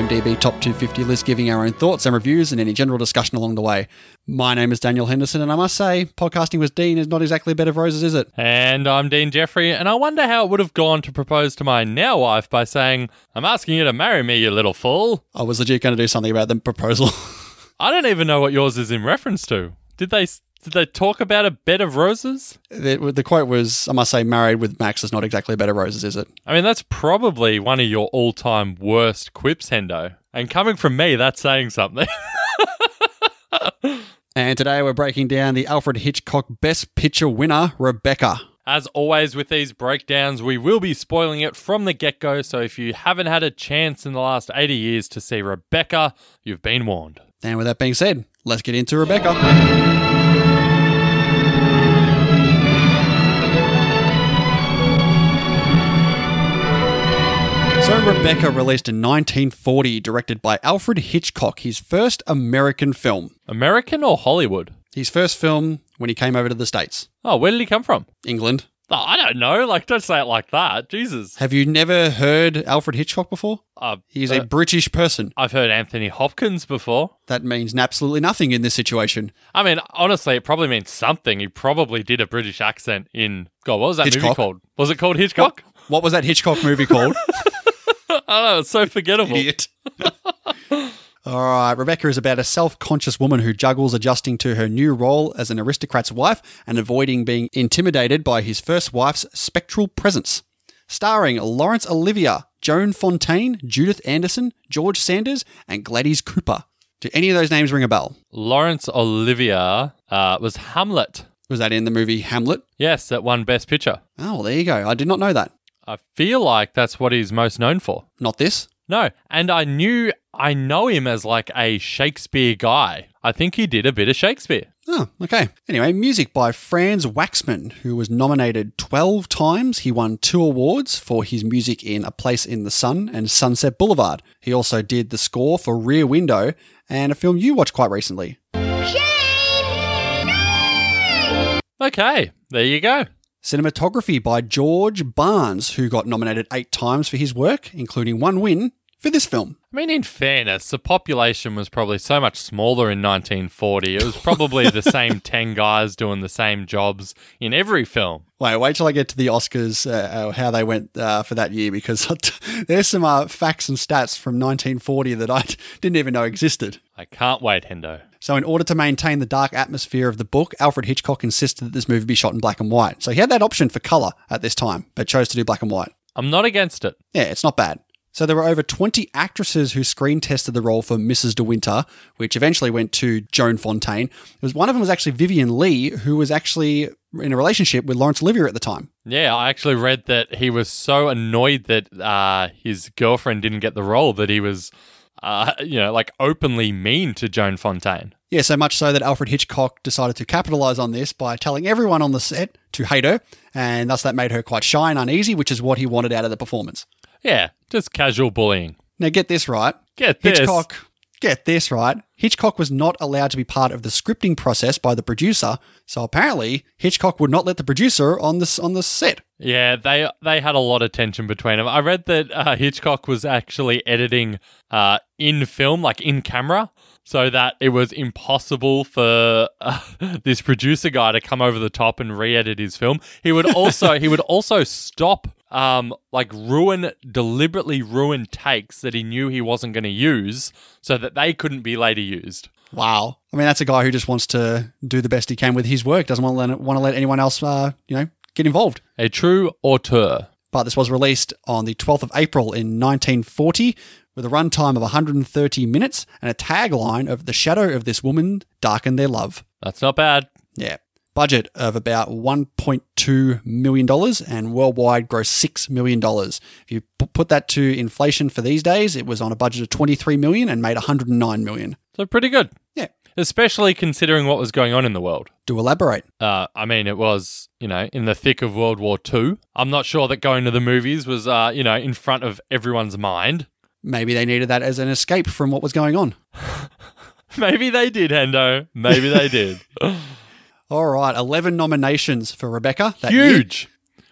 IMDb Top 250 list, giving our own thoughts and reviews and any general discussion along the way. My name is Daniel Henderson, and I must say, podcasting with Dean is not exactly a bed of roses, is it? And I'm Dean Jeffrey, and I wonder how it would have gone to propose to my now wife by saying, I'm asking you to marry me, you little fool. I was legit going to do something about the proposal. I don't even know what yours is in reference to. Did they did they talk about a bed of roses? the, the quote was, I must say, married with Max is not exactly a bed of roses, is it? I mean, that's probably one of your all-time worst quips, Hendo. And coming from me, that's saying something. And today we're breaking down the Alfred Hitchcock Best Picture winner, Rebecca. As always with these breakdowns, we will be spoiling it from the get go. So if you haven't had a chance in the last 80 years to see Rebecca, you've been warned. And with that being said, let's get into Rebecca. So, Rebecca released in 1940, directed by Alfred Hitchcock, his first American film. American or Hollywood? His first film when he came over to the States, Oh, where did he come from? England. Oh, I don't know. Like, don't say it like that. Jesus. Have you never heard Alfred Hitchcock before? Uh, He's uh, a British person. I've heard Anthony Hopkins before. That means absolutely nothing in this situation. I mean, honestly, it probably means something. He probably did a British accent in. God, what was that movie called? Was it called Hitchcock? What was that Hitchcock movie called? I don't know. It's so forgettable. Idiot. All right, Rebecca is about a self conscious woman who juggles adjusting to her new role as an aristocrat's wife and avoiding being intimidated by his first wife's spectral presence. Starring Laurence Olivier, Joan Fontaine, Judith Anderson, George Sanders, and Gladys Cooper. Do any of those names ring a bell? Laurence Olivier uh, was Hamlet. Was that in the movie Hamlet? Yes, that won Best Picture. Oh, well, there you go. I did not know that. I feel like that's what he's most known for. Not this. No, and I knew I know him as like a Shakespeare guy. I think he did a bit of Shakespeare. Oh, okay. Anyway, music by Franz Waxman, who was nominated 12 times. He won two awards for his music in A Place in the Sun and Sunset Boulevard. He also did the score for Rear Window and a film you watched quite recently. Okay, there you go. Cinematography by George Barnes, who got nominated eight times for his work, including one win for this film. I mean, in fairness, the population was probably so much smaller in 1940. It was probably the same 10 guys doing the same jobs in every film. Wait, wait till I get to the Oscars, uh, uh, how they went uh, for that year, because there's some uh, facts and stats from 1940 that I didn't even know existed. I can't wait, Hendo. So, in order to maintain the dark atmosphere of the book, Alfred Hitchcock insisted that this movie be shot in black and white. So, he had that option for colour at this time, but chose to do black and white. I'm not against it. Yeah, it's not bad. So, there were over 20 actresses who screen tested the role for Mrs. De Winter, which eventually went to Joan Fontaine. It was, one of them was actually Vivien Leigh, who was actually in a relationship with Laurence Olivier at the time. Yeah, I actually read that he was so annoyed that uh, his girlfriend didn't get the role that he was, uh, you know, like openly mean to Joan Fontaine. Yeah, so much so that Alfred Hitchcock decided to capitalize on this by telling everyone on the set to hate her, and thus that made her quite shy and uneasy, which is what he wanted out of the performance. Yeah, just casual bullying. Now, get this right. Get this. Hitchcock, get this right. Hitchcock was not allowed to be part of the scripting process by the producer, so apparently Hitchcock would not let the producer on this on the set. Yeah, they they had a lot of tension between them. I read that uh, Hitchcock was actually editing uh, in film, like in camera, so that it was impossible for uh, this producer guy to come over the top and re-edit his film. He would also he would also stop um like ruin deliberately ruin takes that he knew he wasn't going to use so that they couldn't be later used. Wow. I mean, that's a guy who just wants to do the best he can with his work. Doesn't want to let, want to let anyone else, uh, you know, get involved. A true auteur. But this was released on the 12th of April in 1940 with a runtime of 130 minutes and a tagline of "The shadow of this woman darkened their love." That's not bad. Yeah. Budget of about $1.2 million and worldwide gross $6 million. If you put that to inflation for these days, it was on a budget of 23 million and made 109 million. So pretty good. Yeah. Especially considering what was going on in the world. To elaborate, Uh, I mean, it was, you know, in the thick of World War II. I'm not sure that going to the movies was, uh, you know, in front of everyone's mind. maybe they needed that as an escape from what was going on. Maybe they did, Hendo. Maybe they did. All right, 11 nominations for Rebecca. that year. Huge.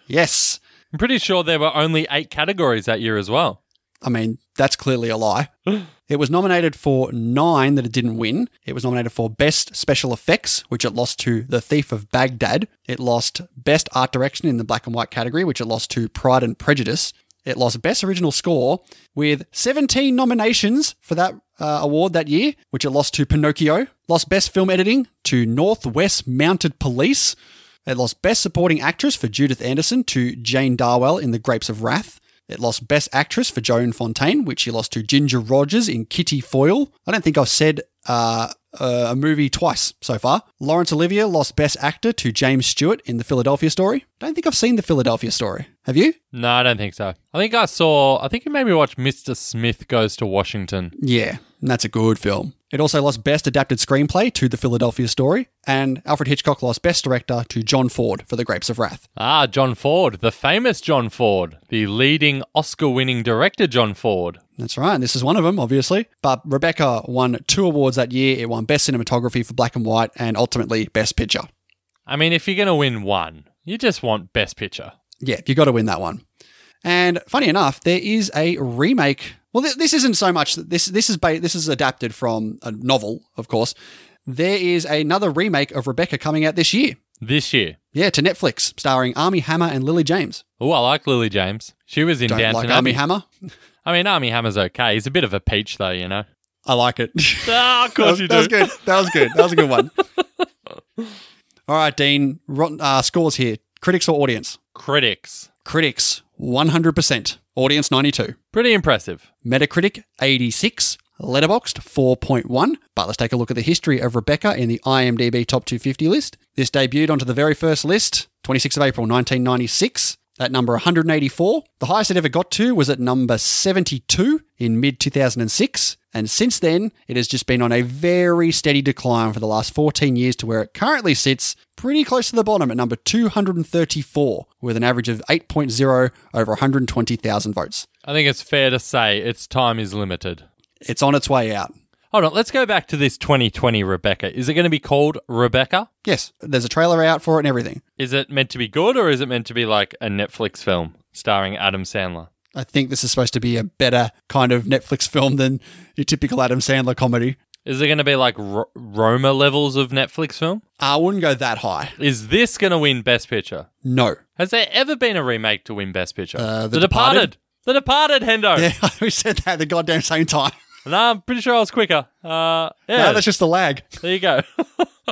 Yes. I'm pretty sure there were only eight categories that year as well. I mean, that's clearly a lie. it was nominated for nine that it didn't win. It was nominated for Best Special Effects, which it lost to The Thief of Baghdad. It lost Best Art Direction in the black and white category, which it lost to Pride and Prejudice. It lost Best Original Score with 17 nominations for that uh, award that year, which it lost to Pinocchio. Lost Best Film Editing to Northwest Mounted Police. It lost Best Supporting Actress for Judith Anderson to Jane Darwell in The Grapes of Wrath. It lost Best Actress for Joan Fontaine, which she lost to Ginger Rogers in Kitty Foyle. I don't think I've said uh, uh, a movie twice so far. Laurence Olivier lost Best Actor to James Stewart in The Philadelphia Story. Don't think I've seen The Philadelphia Story. Have you? No, I don't think so. I think I saw, I think you made me watch Mr. Smith Goes to Washington. Yeah, that's a good film. It also lost Best Adapted Screenplay to The Philadelphia Story, and Alfred Hitchcock lost Best Director to John Ford for The Grapes of Wrath. Ah, John Ford, the famous John Ford, the leading Oscar winning director, John Ford. That's right. This is one of them, obviously. But Rebecca won two awards that year. It won Best Cinematography for Black and White and ultimately Best Picture. I mean, if you're going to win one, you just want Best Picture. Yeah, you got to win that one. And funny enough, there is a remake. Well, th- this isn't so much. This this is ba- this is adapted from a novel, of course. There is another remake of Rebecca coming out this year. This year. Yeah, to Netflix, starring Armie Hammer and Lily James. Oh, I like Lily James. She was in Don't Downton like Abbey. Armie Hammer. I mean, Armie Hammer's okay. He's a bit of a peach, though, you know. I like it. Ah, of that, course was, you that was do. good. That was good. That was a good one. All right, Dean. Rotten, uh, scores here. Critics or audience? Critics. Critics, 100%. Audience, 92. Pretty impressive. Metacritic, 86. Letterboxd, 4.1. But let's take a look at the history of Rebecca in the IMDb Top 250 list. This debuted onto the very first list, 26th of April 1996. At number 184. The highest it ever got to was at number 72 in mid 2006. And since then, it has just been on a very steady decline for the last 14 years to where it currently sits pretty close to the bottom at number 234 with an average of 8.0 over 120,000 votes. I think it's fair to say its time is limited. It's on its way out. Hold on, let's go back to this 2020 Rebecca. Is it going to be called Rebecca? Yes, there's a trailer out for it and everything. Is it meant to be good or is it meant to be like a Netflix film starring Adam Sandler? I think this is supposed to be a better kind of Netflix film than your typical Adam Sandler comedy. Is it going to be like Ro- Roma levels of Netflix film? I wouldn't go that high. Is this going to win Best Picture? No. Has there ever been a remake to win Best Picture? Uh, The Departed. The Departed, Hendo. Yeah, we said that at the goddamn same time. No, I'm pretty sure I was quicker. Uh, yeah, No, that's just the lag. there you go.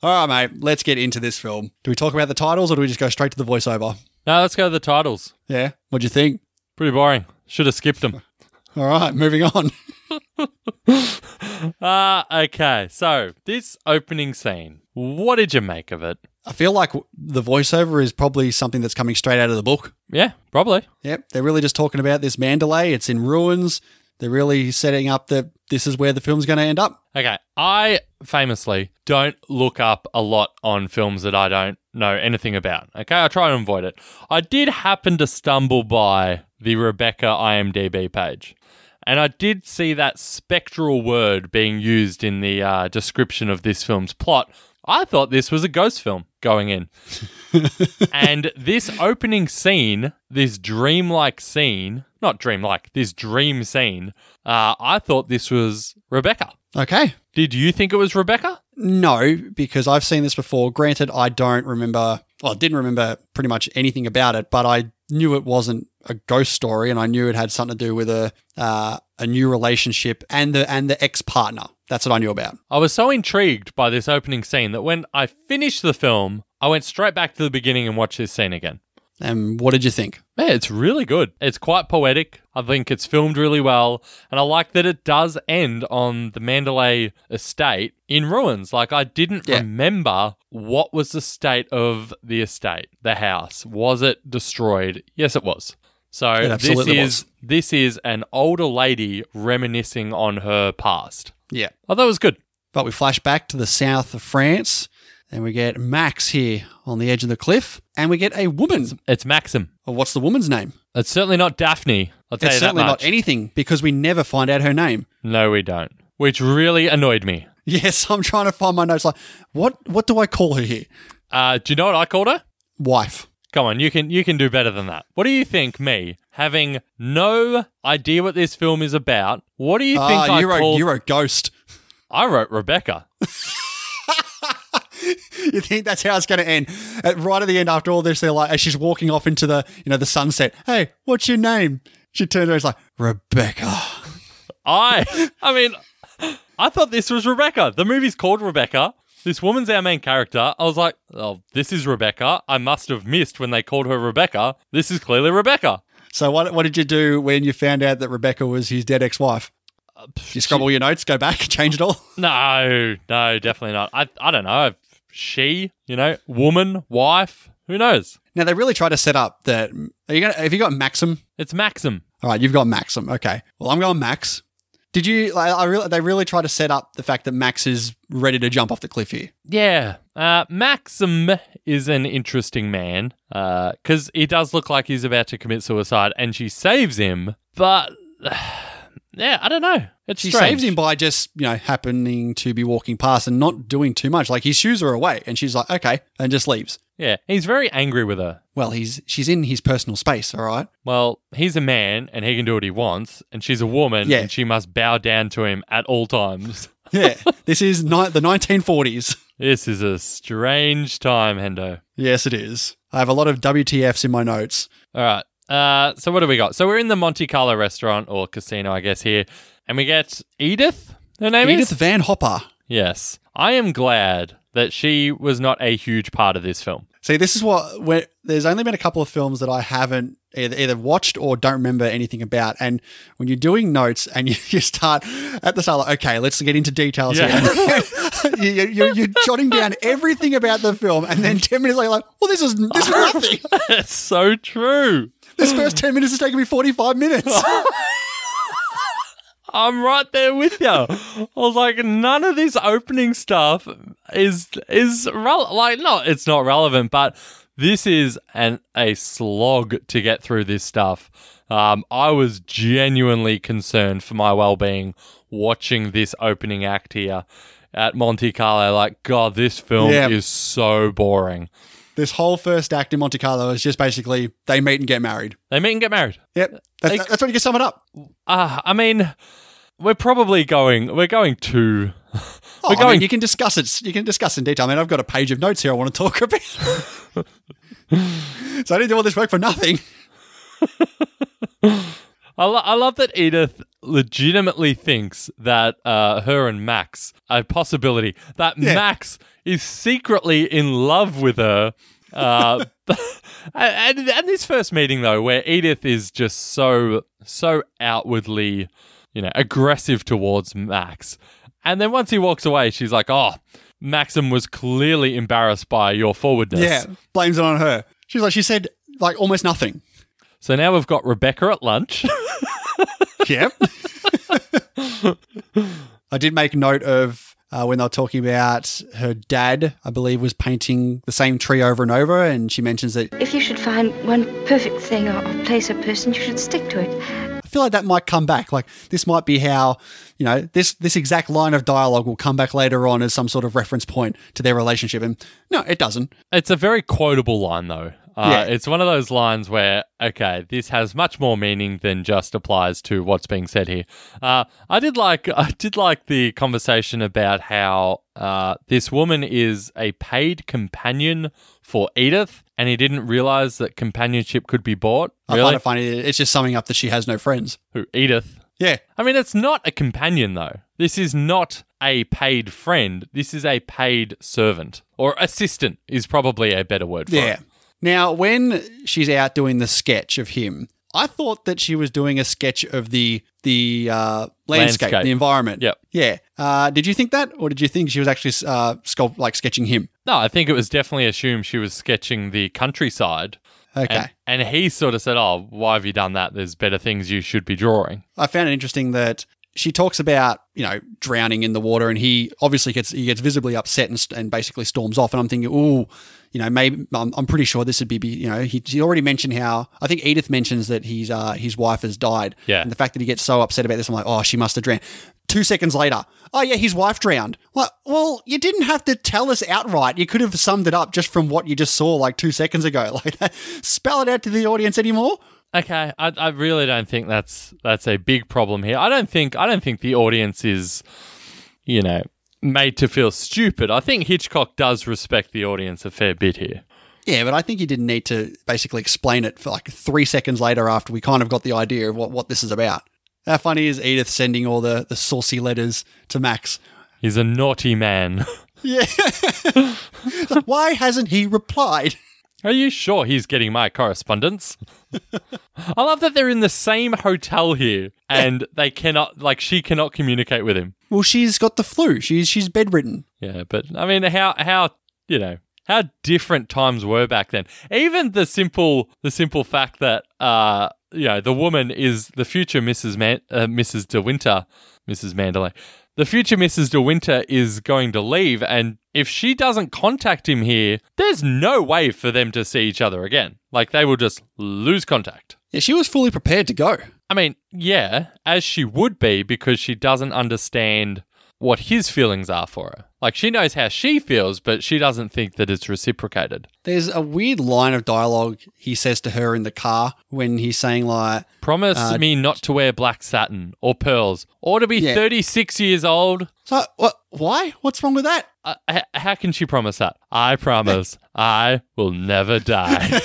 All right, mate, let's get into this film. Do we talk about the titles or do we just go straight to the voiceover? No, let's go to the titles. Yeah, what'd you think? Pretty boring. Should have skipped them. All right, moving on. Uh, okay, so this opening scene, what did you make of it? I feel like the voiceover is probably something that's coming straight out of the book. Yeah, probably. Yep, they're really just talking about this Mandalay. It's in ruins. They're really setting up that this is where the film's going to end up. Okay, I famously don't look up a lot on films that I don't know anything about. Okay, I try and avoid it. I did happen to stumble by the Rebecca IMDb page, and I did see that spectral word being used in the uh, description of this film's plot. I thought this was a ghost film going in. and this opening scene, this dreamlike scene, not dreamlike, this dream scene, uh, I thought this was Rebecca. Okay. Did you think it was Rebecca? No, because I've seen this before. Granted, I don't remember, well, I didn't remember pretty much anything about it, but I knew it wasn't a ghost story and I knew it had something to do with a uh, a new relationship and the and the ex-partner. That's what I knew about. I was so intrigued by this opening scene that when I finished the film, I went straight back to the beginning and watched this scene again. And what did you think? Yeah, it's really good. It's quite poetic. I think it's filmed really well. And I like that it does end on the Mandalay estate in ruins. Like, I didn't Yeah. remember what was the state of the estate, the house. Was it destroyed? Yes, it was. So this is this is an older lady reminiscing on her past. Yeah. I thought it was good. But we flash back to the south of France and we get Max here on the edge of the cliff and we get a woman. It's Maxim. Well, what's the woman's name? It's certainly not Daphne. I'll tell It's you that certainly not anything because we never find out her name. no, we don't. Which really annoyed me. Yes, I'm trying to find my notes like what what do I call her here? Uh, do you know what I called her? Wife. Come on, you can you can do better than that. What do you think, me having no idea what this film is about? What do you think Ah, I you're, a, called? you're a ghost. I wrote Rebecca. You think that's how it's going to end? At, right at the end, after all this, they're like, as she's walking off into the, you know, the sunset. Hey, what's your name? She turns around, and is like Rebecca. I I mean, I thought this was Rebecca. The movie's called Rebecca. This woman's our main character. I was like, oh, this is Rebecca. I must have missed when they called her Rebecca. This is clearly Rebecca. So what, what did you do when you found out that Rebecca was his dead ex-wife? Uh, you scrabble your notes, go back, change it all. No, no, definitely not. I I don't know. She, you know, woman, wife, who knows? Now they really try to set up that. Are you gonna? Have you got Maxim? It's Maxim. All right, you've got Maxim. Okay. Well, I'm going Max. Did you? Like, I really, they really try to set up the fact that Max is ready to jump off the cliff here. Yeah, uh, Maxim is an interesting man because he does look like he's about to commit suicide, and she saves him. But yeah, I don't know. It's She strange. saves him by just you know happening to be walking past and not doing too much. Like his shoes are away, and she's like, okay, and just leaves. Yeah, he's very angry with her. Well, he's she's in his personal space. All right. Well, he's a man and he can do what he wants, and she's a woman Yeah. and she must bow down to him at all times. Yeah. this is ni- the 1940s. This is a strange time, Hendo. Yes, it is. I have a lot of WTFs in my notes. All right. Uh, so what do we got? So we're in the Monte Carlo restaurant or casino, I guess here, and we get Edith. Her name Edith is. Edith Van Hopper. Yes, I am glad that she was not a huge part of this film. See, this is what where there's only been a couple of films that I haven't either, either watched or don't remember anything about. And when you're doing notes and you, you start at the start, like, okay, let's get into details Yeah. here. you, you, you're, jotting down everything about the film, and then ten minutes later, like, well, this is this is nothing. It's so true. This first ten minutes has taken me forty five minutes. I'm right there with you. I was like, none of this opening stuff is is rel- like no, it's not relevant, but this is an a slog to get through this stuff. Um, I was genuinely concerned for my well being watching this opening act here at Monte Carlo. Like, God, this film Yeah. is so boring. This whole first act in Monte Carlo is just basically they meet and get married. They meet and get married. Yep, that's, Like- that's when you can sum it up. Uh, I mean, we're probably going. We're going too. Oh, We're I going mean, you can discuss it. You can discuss in detail. I mean, I've got a page of notes here I want to talk about. so I didn't do all this work for nothing. I, lo- I love that Edith legitimately thinks that uh, her and Max a possibility that Yeah. Max is secretly in love with her. Uh, and, and this first meeting though, where Edith is just so so outwardly, you know, aggressive towards Max, and then once he walks away, she's like, "Oh, Maxim was clearly embarrassed by your forwardness." Yeah, blames it on her. She's like, she said like almost nothing. So now we've got Rebecca at lunch. Yep. I did make note of uh, when they were talking about her dad, I believe, was painting the same tree over and over. And she mentions that If you should find one perfect thing or, or place or person, you should stick to it. I feel like that might come back. Like this might be how, you know, this this exact line of dialogue will come back later on as some sort of reference point to their relationship. And no, it doesn't. It's a very quotable line, though. Uh, Yeah. It's one of those lines where, okay, this has much more meaning than just applies to what's being said here. Uh, I did like, I did like the conversation about how uh, this woman is a paid companion for Edith, and he didn't realize that companionship could be bought. I Really? find it funny. It's just summing up that she has no friends. Who Edith? Yeah. I mean, it's not a companion, though. This is not a paid friend. This is a paid servant or assistant is probably a better word for Yeah. it. Now, when she's out doing the sketch of him, I thought that she was doing a sketch of the the uh, landscape, Landscape. the environment. Yep. Yeah. Uh, did you think that, or did you think she was actually uh, sculpt like sketching him? No, I think it was definitely assumed she was sketching the countryside. Okay. And, and he sort of said, Oh, why have you done that? There's better things you should be drawing. I found it interesting that she talks about you know drowning in the water, and he obviously gets he gets visibly upset and, and basically storms off. And I'm thinking, ooh, you know, maybe I'm, I'm pretty sure this would be, be you know, he, he already mentioned how I think Edith mentions that he's uh, his wife has died. Yeah. And the fact that he gets so upset about this, I'm like, oh, she must have drowned. two seconds later, oh yeah, his wife drowned. Well, well, you didn't have to tell us outright. You could have summed it up just from what you just saw like two seconds ago. Like, spell it out to the audience anymore. Okay, I, I really don't think that's that's a big problem here. I don't think I don't think the audience is, you know, made to feel stupid. I think Hitchcock does respect the audience a fair bit here. Yeah, but I think you didn't need to basically explain it for like three seconds later after we kind of got the idea of what, what this is about. How funny is Edith sending all the, the saucy letters to Max? He's a naughty man. Yeah. Why hasn't he replied? Are you sure he's getting my correspondence? I love that they're in the same hotel here and they cannot like she cannot communicate with him. Well, she's got the flu. She's she's bedridden. Yeah, but I mean how how you know how different times were back then. Even the simple the simple fact that uh you know the woman is the future Mrs. Man- uh, Mrs. De Winter, Mrs. Mandalay. The future Mrs. De Winter is going to leave, and if she doesn't contact him here, there's no way for them to see each other again. Like they will just lose contact. Yeah, she was fully prepared to go. I mean, yeah, as she would be because she doesn't understand what his feelings are for her. Like she knows how she feels, but she doesn't think that it's reciprocated. There's a weird line of dialogue he says to her in the car when he's saying like, Promise Uh, me not to wear black satin or pearls or to be Yeah. 36 years old. "So what? Why? What's wrong with that?" Uh, how can she promise that? I promise I will never die.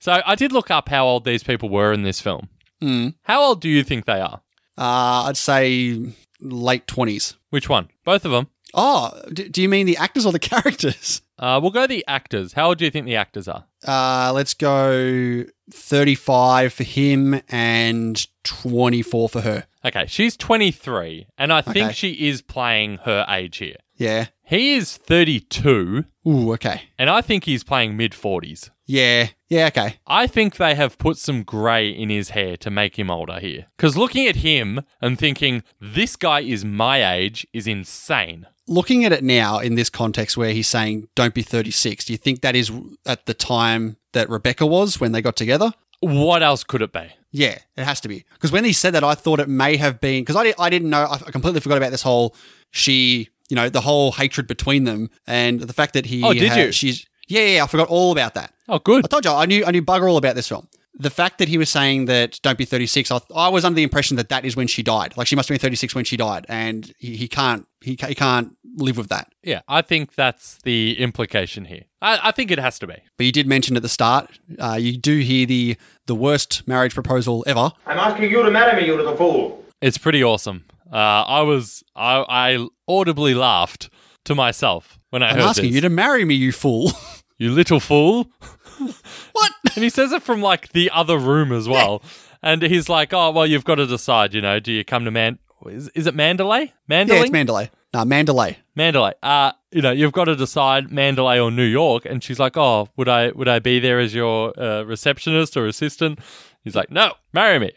so I did look up how old these people were in this film. Hmm. How old do you think they are? Uh, I'd say late twenties. Which one? Both of them. Oh, d- do you mean the actors or the characters? Uh, we'll go the actors. How old do you think the actors are? Uh, let's go 35 for him and 24 for her. Okay, she's 23, and I think Okay. she is playing her age here. Yeah. He is 32, Ooh, okay. and I think he's playing mid 40s. Yeah. Yeah, okay. I think they have put some grey in his hair to make him older here. Because looking at him and thinking, this guy is my age is insane. Looking at it now in this context where he's saying don't be 36, do you think that is at the time that Rebecca was when they got together? What else could it be? Yeah, it has to be. Because when he said that, I thought it may have been because I, di- I didn't know. I I completely forgot about this whole she, you know, the whole hatred between them and the fact that he. Oh, did had- you? She's yeah, yeah. I forgot all about that. Oh, good. I told you I knew I knew bugger all about this film. The fact that he was saying that don't be 36, I, I was under the impression that that is when she died. Like she must have been 36 when she died, and he, he can't he, ca- he can't live with that. Yeah, I think that's the implication here. I, I think it has to be. But you did mention at the start, uh, you do hear the the worst marriage proposal ever. I'm asking you to marry me, you little fool. It's pretty awesome. Uh, I was, I, I audibly laughed to myself when I I'm heard asking this. you to marry me, you fool. you little fool. what? And he says it from like the other room as well. And he's like, "Oh, well, you've got to decide. You know, do you come to Man? Is, is it Mandalay? Mandalay? Yeah, it's Mandalay. No, Mandalay. Mandalay. Uh, you know, you've got to decide Mandalay or New York." And she's like, "Oh, would I would I be there as your uh, receptionist or assistant?" He's like, "No, marry me."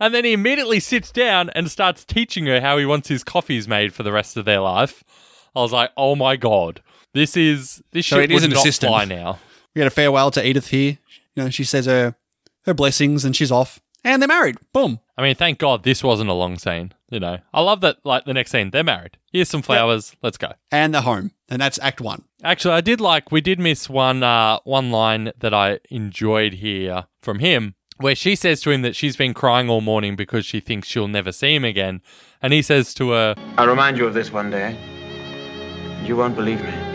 And then he immediately sits down and starts teaching her how he wants his coffees made for the rest of their life. I was like, "Oh my god, this is this So shit it is would an not assistant. fly now." We get a farewell to Edith here. You know, she says her her blessings and she's off. And they're married. Boom. I mean, thank God this wasn't a long scene. You know, I love that. Like the next scene, they're married. Here's some flowers. Let's go. And they're home. And that's act one. Actually, I did like. We did miss one. Uh, one line that I enjoyed here from him, where she says to him that she's been crying all morning because she thinks she'll never see him again, and he says to her, I'll remind you of this one day. You won't believe me.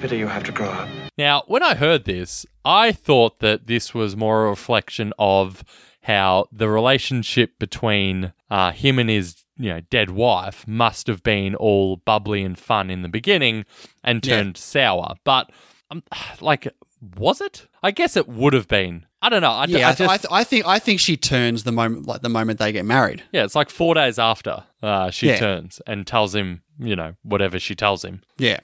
You have to grow up. Now, when I heard this, I thought that this was more a reflection of how the relationship between uh, him and his you know dead wife must have been all bubbly and fun in the beginning and Yeah. turned sour. But um, like, was it? I guess it would have been. I don't know. I, yeah, I I, just, I, th- I think I think she turns the moment like the moment they get married. yeah, it's like four days after uh, she Yeah. turns and tells him, you know, whatever she tells him. Yeah.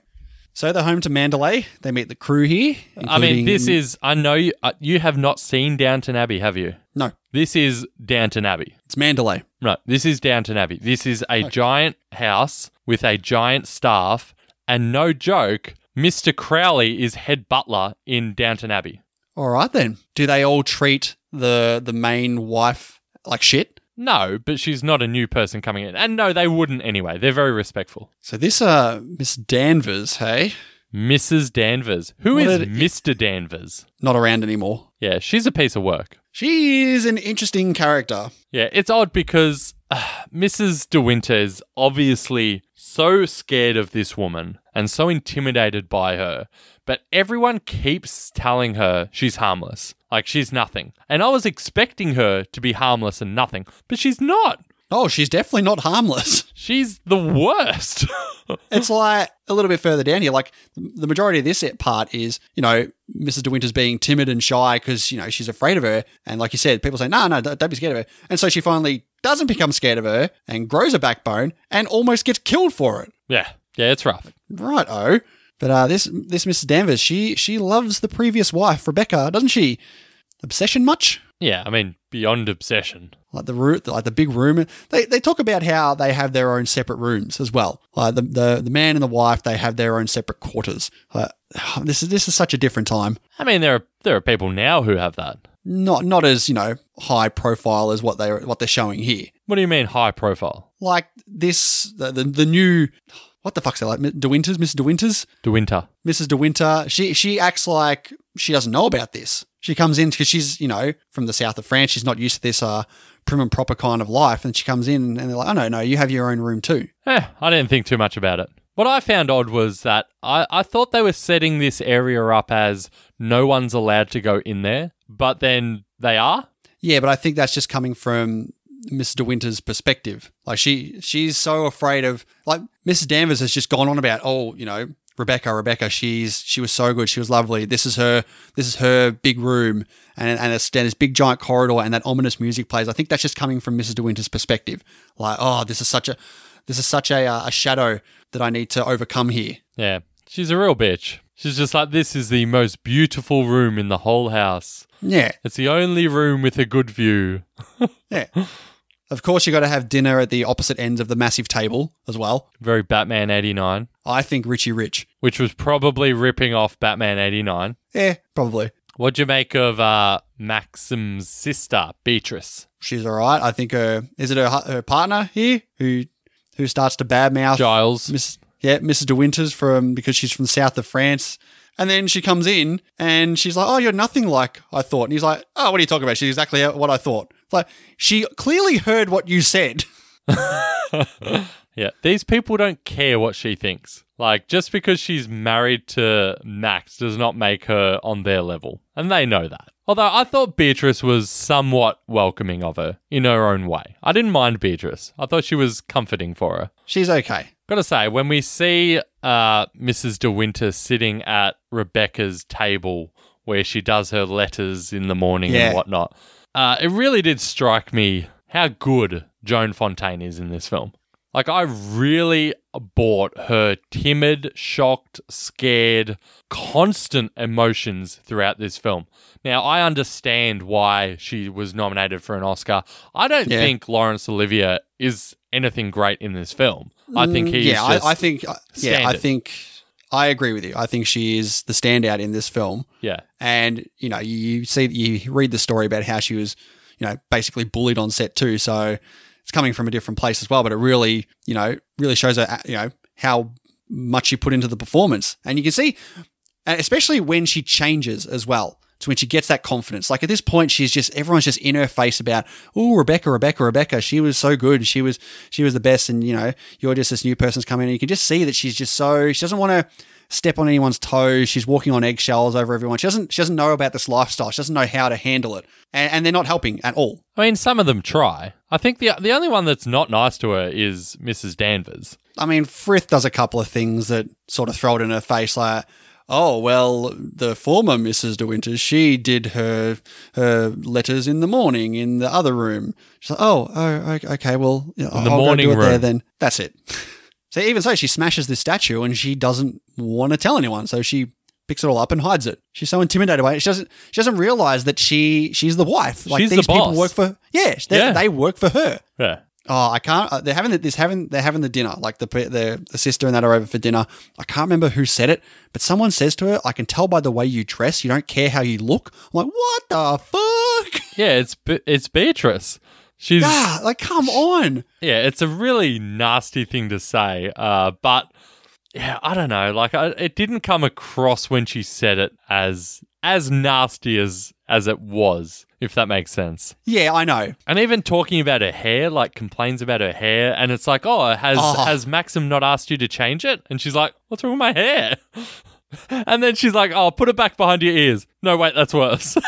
So they're home to Mandalay. They meet the crew here. I mean, this is. I know you. Uh, you have not seen Downton Abbey, have you? no, This is Downton Abbey. it's Mandalay. No, this is Downton Abbey. This is a giant house with a giant staff, and no joke, Mr. Crowley is head butler in Downton Abbey. All right then. Do they all treat the the main wife like shit. No, but she's not a new person coming in. And no, they wouldn't anyway. They're very respectful. So this uh Miss Danvers, hey, Mrs. Danvers. Who What is Mr. Danvers? not around anymore. Yeah, she's a piece of work. She is an interesting character. Yeah, it's odd because uh, Mrs. De Winter is obviously so scared of this woman and so intimidated by her, but everyone keeps telling her she's harmless. Like she's nothing. And I was expecting her to be harmless and nothing, but she's not. Oh, she's definitely not harmless. She's the worst. it's like a little bit further down here. Like the majority of this part is, you know, Mrs. De Winter's being timid and shy because, you know, she's afraid of her. And like you said, people say, no, no, don't don't be scared of her. And so she finally doesn't become scared of her and grows a backbone and almost gets killed for it. yeah, yeah, it's rough. Right, oh. But uh, this this Mrs. Danvers, she she loves the previous wife, Rebecca, doesn't she? Obsession much? Yeah, I mean, beyond obsession. like the room, like the big room. They they talk about how they have their own separate rooms as well. Like the the, the man and the wife, they have their own separate quarters. Like, this is this is such a different time. I mean, there are there are people now who have that. Not not as you know high profile as what they what they're showing here. What do you mean high profile? Like this, the the, the new. What the fuck's that like? De Winters, Mrs. De Winters, De Winter. Mrs. De Winter. She she acts like she doesn't know about this. She comes in because she's you know from the south of France. She's not used to this uh prim and proper kind of life, and she comes in and they're like, oh no no, you have your own room too. Eh, I didn't think too much about it. What I found odd was that I, I thought they were setting this area up as no one's allowed to go in there, but then they are. Yeah, but I think that's just coming from Mrs. De Winter's perspective. Like she she's so afraid of like Mrs. Danvers has just gone on about, oh, you know, Rebecca, Rebecca, she's she was so good, she was lovely. This is her this is her big room and and it's down this big giant corridor and that ominous music plays. I think that's just coming from Mrs. De Winter's perspective. Like, oh, this is such a this is such a uh, a shadow that I need to overcome here. Yeah, she's a real bitch. She's just like, this is the most beautiful room in the whole house. Yeah. It's the only room with a good view. Yeah. Of course you got to have dinner at the opposite ends of the massive table as well. Very Batman 89, I think Richie Rich. which was probably ripping off Batman 89. Yeah, probably. What'd you make of uh, Maxim's sister, Beatrice? she's all right. I think her is it her, her partner here who who starts to badmouth Giles. Miss yeah Mrs. De Winters from because she's from the south of France. And then she comes in and she's like, "Oh, you're nothing like I thought." And he's like, "Oh, what are you talking about?" She's exactly what I thought. It's like she clearly heard what you said. Yeah, these people don't care what she thinks. Like, just because she's married to Max does not make her on their level. And they know that. Although I thought Beatrice was somewhat welcoming of her in her own way. I didn't mind Beatrice. I thought she was comforting for her. She's okay. Gotta say, when we see uh, Mrs. De Winter sitting at Rebecca's table where she does her letters in the morning Yeah. and whatnot, uh, it really did strike me how good Joan Fontaine is in this film. Like, I really bought her timid, shocked, scared, constant emotions throughout this film. Now, I understand why she was nominated for an Oscar. I don't Yeah. think Laurence Olivier is anything great in this film. I think he's Mm, yeah, just, I, I think uh, yeah, I think I agree with you. I think she is the standout in this film. yeah, and you know you see you read the story about how she was you know basically bullied on set too so it's coming from a different place as well but it really you know really shows her you know how much she put into the performance and you can see especially when she changes as well when she gets that confidence like at this point she's just everyone's just in her face about oh rebecca rebecca rebecca she was so good she was she was the best and you know you're just this new person's coming in you can just see that she's just so she doesn't want to step on anyone's toes. She's walking on eggshells over everyone. She doesn't she doesn't know about this lifestyle. She doesn't know how to handle it. And, and they're not helping at all. I mean, some of them try. I think the the only one that's not nice to her is Mrs. Danvers. I mean, Frith does a couple of things that sort of throw it in her face like Oh well, the former Mrs. De Winters, she did her her letters in the morning in the other room. She's like, oh, oh, okay, well, you know, In the I'll go do it there then. That's it. so even so, she smashes this statue and she doesn't want to tell anyone. So she picks it all up and hides it. She's so intimidated by it. She doesn't. She doesn't realize that she she's the wife. Like She's the these people boss. work for. Yeah, they, Yeah. they work for her. Yeah. Oh, I can't. Uh, they're having the- this having they're having the dinner. Like the the the sister and that are over for dinner. I can't remember who said it, but someone says to her, "I can tell by the way you dress. You don't care how you look." I'm like, what the fuck? Yeah, it's it's Beatrice. She's Ah, like come on. yeah, it's a really nasty thing to say. Uh, but yeah, I don't know. Like, I, it didn't come across when she said it as as nasty as as it was, if that makes sense. Yeah, I know. And even talking about her hair, like complains about her hair, and it's like, oh, has Oh. has Maxim not asked you to change it? And she's like, what's wrong with my hair? and then she's like, oh, put it back behind your ears. No, wait, that's worse.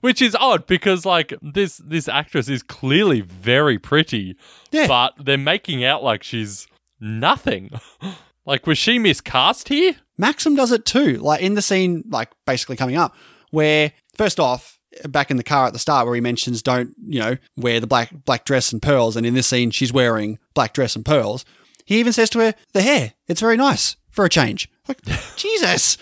Which is odd because like this this actress is clearly very pretty, Yeah. but they're making out like she's nothing. like was she miscast here? Maxim does it too. Like in the scene, like basically coming up, where first off, back in the car at the start, where he mentions don't you know wear the black black dress and pearls, and in this scene she's wearing black dress and pearls. He even says to her, "The hair, it's very nice for a change." Like Jesus.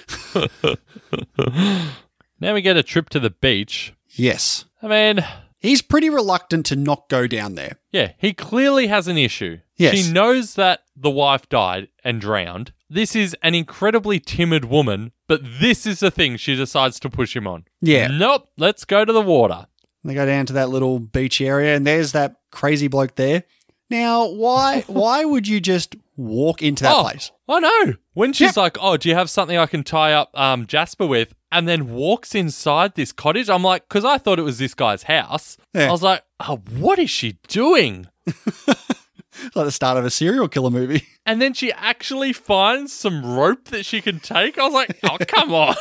Now we get a trip to the beach. Yes, I mean, he's pretty reluctant to not go down there. Yeah, he clearly has an issue. Yes. She knows that the wife died and drowned. This is an incredibly timid woman, but this is the thing she decides to push him on. Yeah. Nope, let's go to the water. They go down to that little beach area, and there's that crazy bloke there. Now, why why would you just walk into that oh, place? I know. When she's like, "Oh, do you have something I can tie up um, Jasper with?" and then walks inside this cottage, I'm like, because I thought it was this guy's house. Yeah. I was like, "Oh, what is she doing?" Like the start of a serial killer movie. And then she actually finds some rope that she can take. I was like, "Oh, come on."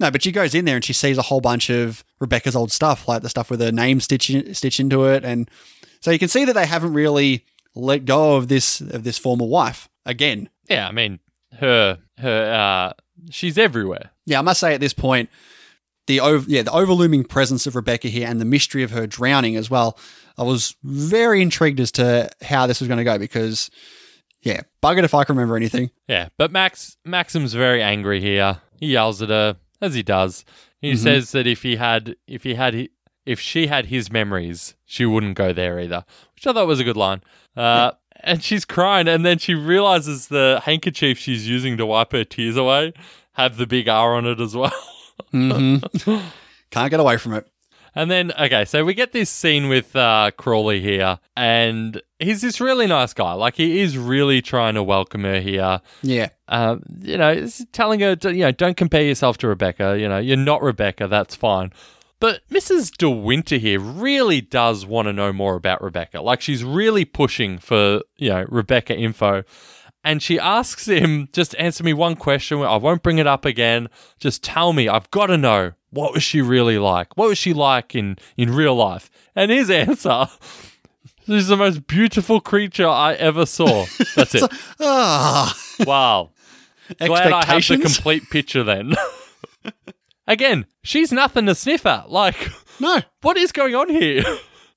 No, but she goes in there and she sees a whole bunch of Rebecca's old stuff, like the stuff with her name stitched stitched into it, and so you can see that they haven't really let go of this of this former wife again. Yeah, I mean, her her uh she's everywhere. Yeah, I must say at this point, the over, yeah the overlooming presence of Rebecca here and the mystery of her drowning as well. I was very intrigued as to how this was going to go because, yeah, buggered if I can remember anything. Yeah, but Max Maxim's very angry here. He yells at her as he does. He says that if he had if he had if she had his memories, she wouldn't go there either, which I thought was a good line. Uh, And she's crying, and then she realizes the handkerchief she's using to wipe her tears away have the big R on it as well. Mm-hmm. Can't get away from it. And then, okay, so we get this scene with uh, Crawley here, and he's this really nice guy. Like, he is really trying to welcome her here. Yeah, Um, you know, telling her, to, you know, don't compare yourself to Rebecca. You know, you're not Rebecca. That's fine. But Mrs. De Winter here really does want to know more about Rebecca. Like, she's really pushing for, you know, Rebecca info. And she asks him, just answer me one question. I won't bring it up again. Just tell me. I've got to know. What was she really like? What was she like in, in real life? And his answer, she's the most beautiful creature I ever saw. That's it. ah, Wow. Glad I have the complete picture then. Again, she's nothing to sniff at. Like, no, what is going on here?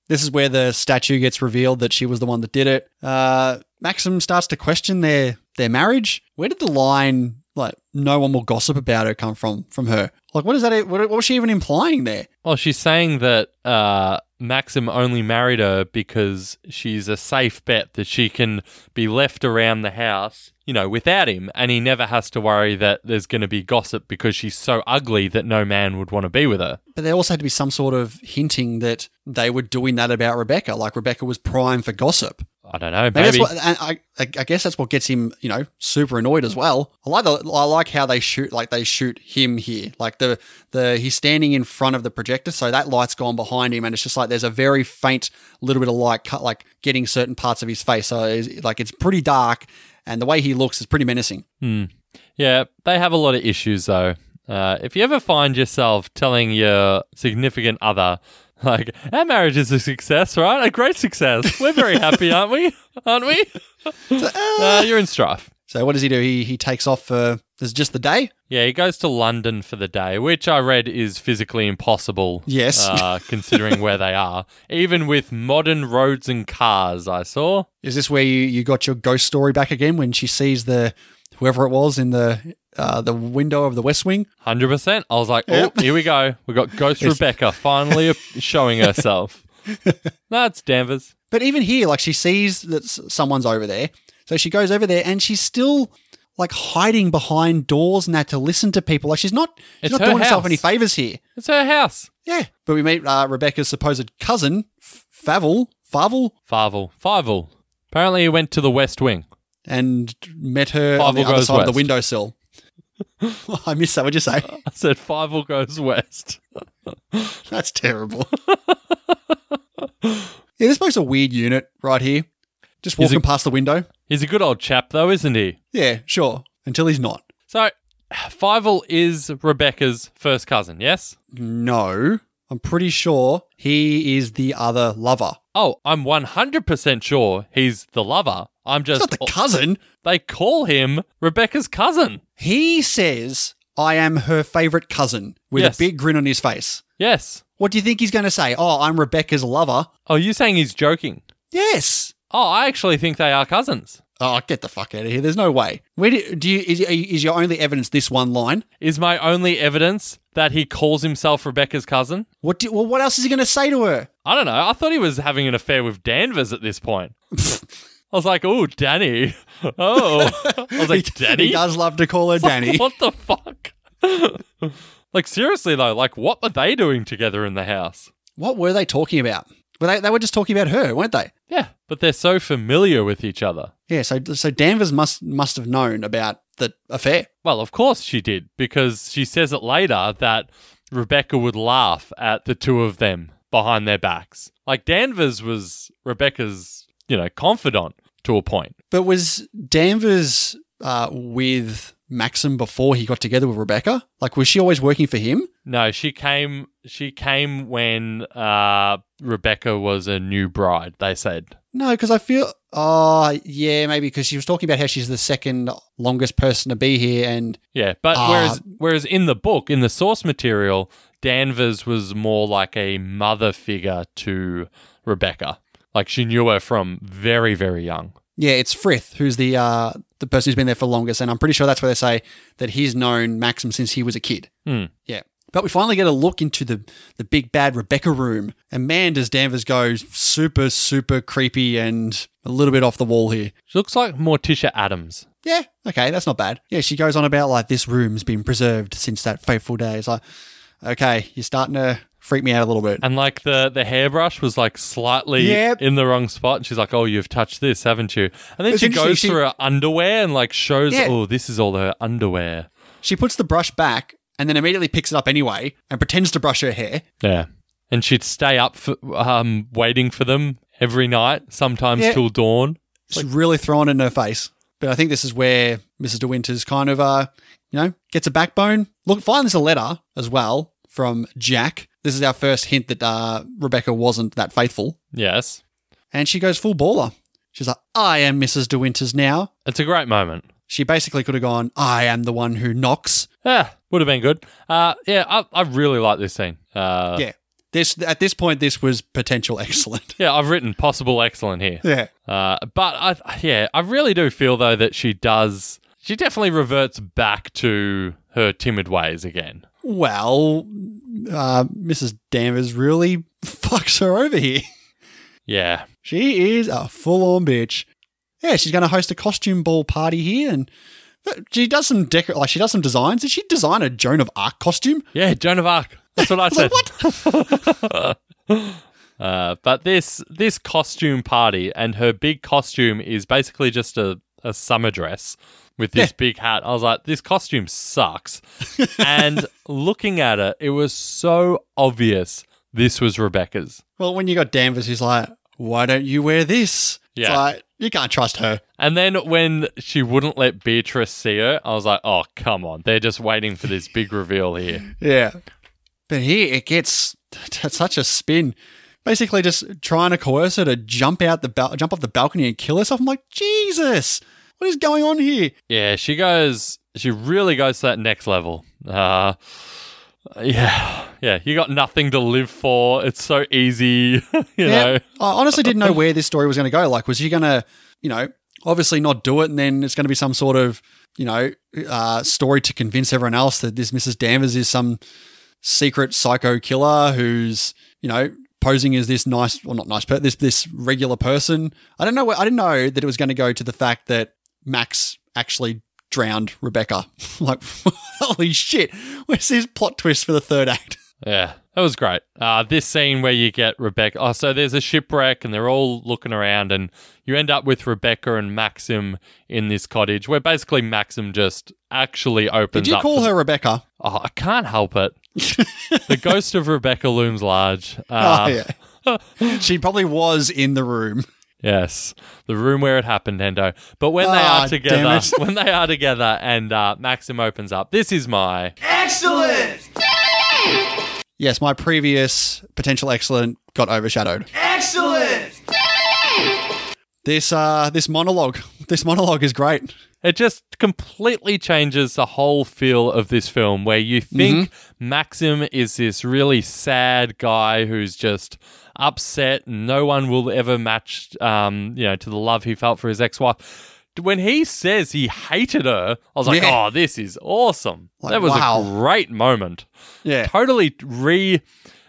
This is where the statue gets revealed that she was the one that did it. Uh, Maxim starts to question their their marriage. Where did the line like "no one will gossip about her" come from from her? Like, what is that? What, what was she even implying there? Well, she's saying that uh, Maxim only married her because she's a safe bet that she can be left around the house, you know, without him, and he never has to worry that there's going to be gossip because she's so ugly that no man would want to be with her. But there also had to be some sort of hinting that they were doing that about Rebecca. Like Rebecca was prime for gossip. I don't know. Maybe, Maybe. what, and I, I guess that's what gets him, you know, super annoyed as well. I like the, I like how they shoot, like they shoot him here, like the the he's standing in front of the projector, so that light's gone behind him, and it's just like there's a very faint little bit of light, cut like getting certain parts of his face, so it's, like it's pretty dark, and the way he looks is pretty menacing. Yeah, they have a lot of issues though. Uh, if you ever find yourself telling your significant other, like, our marriage is a success, right? A great success. We're very happy, aren't we? Aren't we? Uh, you're in strife. So what does he do? He he takes off for is just the day. Yeah, he goes to London for the day, which I read is physically impossible. Yes. Uh, considering where they are. Even with modern roads and cars, I saw. Is this where you, you got your ghost story back again when she sees the whoever it was in the uh, the window of the West Wing? 100%. I was like, oh, Yep. here we go. We got Ghost Rebecca finally showing herself. That's Danvers. But even here, like she sees that someone's over there, so she goes over there and she's still like hiding behind doors and that to listen to people. Like she's not she's It's not doing herself any favors here. It's her house. Yeah. But we meet uh, Rebecca's supposed cousin, F- Favell, Favell, Farvel. Fivel. Apparently he went to the West Wing. and met her on the Favell other side of the west. windowsill. I missed that. What'd you say? I said Fievel goes west. That's terrible. yeah, this bloke's a weird unit right here. Just He's walking a- past the window. He's a good old chap, though, isn't he? Yeah, sure. Until he's not. So, Favell is Rebecca's first cousin, yes? No, I'm pretty sure he is the other lover. Oh, I'm 100% sure he's the lover. I'm just. not the cousin. They call him Rebecca's cousin. He says, I am her favorite cousin with Yes. a big grin on his face. Yes. What do you think he's going to say? Oh, I'm Rebecca's lover. Oh, you're saying he's joking? Yes. Oh, I actually think they are cousins. Oh, get the fuck out of here. There's no way. Where do, do you, is, is your only evidence this one line? Is my only evidence that he calls himself Rebecca's cousin? What do, well, what else is he going to say to her? I don't know. I thought he was having an affair with Danvers at this point. I was like, oh, Danny. Oh. I was like, Danny? He does love to call her Danny. what the fuck? like, seriously, though, like, what were they doing together in the house? What were they talking about? Well, they, they were just talking about her, weren't they? Yeah, but they're so familiar with each other. Yeah, so so Danvers must must have known about the affair. Well, of course she did, because she says it later that Rebecca would laugh at the two of them behind their backs. Like, Danvers was Rebecca's, you know, confidant to a point. But was Danvers uh, with Maxim before he got together with Rebecca? Like, was she always working for him? No, she came. She came when uh, Rebecca was a new bride. They said. No, because I feel. Oh, yeah, maybe because she was talking about how she's the second longest person to be here, and Yeah, but Ah. whereas whereas in the book, in the source material, Danvers was more like a mother figure to Rebecca. Like she knew her from very very young. yeah, it's Frith who's the uh, the person who's been there for longest, and I'm pretty sure that's where they say that he's known Maxim since he was a kid. Hmm. Yeah. But we finally get a look into the, the big bad Rebecca room. And man, does Danvers go super, super creepy and a little bit off the wall here. She looks like Morticia Addams. Yeah, okay, that's not bad. Yeah, she goes on about like this room's been preserved since that fateful day. It's like, okay, you're starting to freak me out a little bit. And like the the hairbrush was like slightly Yep. in the wrong spot. And she's like, "Oh, you've touched this, haven't you?" And then It's she goes she- through her underwear and like shows, Yeah. "Oh, this is all her underwear." She puts the brush back and then immediately picks it up anyway and pretends to brush her hair. Yeah. And she'd stay up for, um, waiting for them every night, sometimes Yeah. till dawn. She's really thrown in her face. But I think this is where Mrs. De Winters kind of, uh, you know, gets a backbone. Look, finds a letter as well from Jack. This is our first hint that uh, Rebecca wasn't that faithful. Yes. And she goes full baller. She's like, I am Mrs. De Winters now. It's a great moment. She basically could have gone, I am the one who knocks. Yeah, would have been good. Uh, yeah, I, I really like this scene. Uh, yeah. This At this point, this was potential excellent. yeah, I've written possible excellent here. yeah. Uh, but I, yeah, I really do feel though that she does. She definitely reverts back to her timid ways again. Well, uh, Mrs. Danvers really fucks her over here. Yeah, She is a full on bitch. Yeah, she's going to host a costume ball party here, and uh, she does some decor. Like she does some designs. Did she design a Joan of Arc costume? yeah, Joan of Arc. That's what I said. Uh, but this this costume party and her big costume is basically just a, a summer dress with this Yeah. big hat. I was like, this costume sucks. and looking at it, it was so obvious this was Rebecca's. Well, when you got Danvers, who's like, "Why don't you wear this?" It's Yeah. like you can't trust her. And then when she wouldn't let Beatrice see her, I was like, oh, come on. They're just waiting for this big reveal here. Yeah, but here it gets t- such a spin. Basically, just trying to coerce her to jump out the bal- jump off the balcony and kill herself. I'm like, Jesus, what is going on here? Yeah, she goes, she really goes to that next level. Uh, yeah, yeah, you got nothing to live for. It's so easy, you know. I honestly didn't know where this story was going to go. Like, was she going to, you know, obviously not do it, and then it's going to be some sort of, you know, uh, story to convince everyone else that this Mrs. Danvers is some secret psycho killer who's, you know, posing as this nice, well, not nice, but this this regular person. I don't know. I didn't know that it was going to go to the fact that Max actually drowned Rebecca. like, holy shit! Where's his plot twist for the third act? Yeah, that was great. Uh, this scene where you get Rebecca. Oh, so there's a shipwreck and they're all looking around, and you end up with Rebecca and Maxim in this cottage where basically Maxim just actually opens Did you call her Rebecca? Oh, I can't help it. the ghost of Rebecca looms large. oh, Uh, yeah. she probably was in the room. Yes, the room where it happened, Hendo. But when they Ah, are together, when they are together, and uh, Maxim opens up, this is my excellent. Yes, my previous potential excellent got overshadowed. Excellent. This uh this monologue, this monologue is great. It just completely changes the whole feel of this film where you think Mm-hmm. Maxim is this really sad guy who's just upset no one will ever match um, you know, to the love he felt for his ex-wife. When he says he hated her, I was like, Yeah. "Oh, this is awesome." Like, that was wow. a great moment. Yeah. Totally re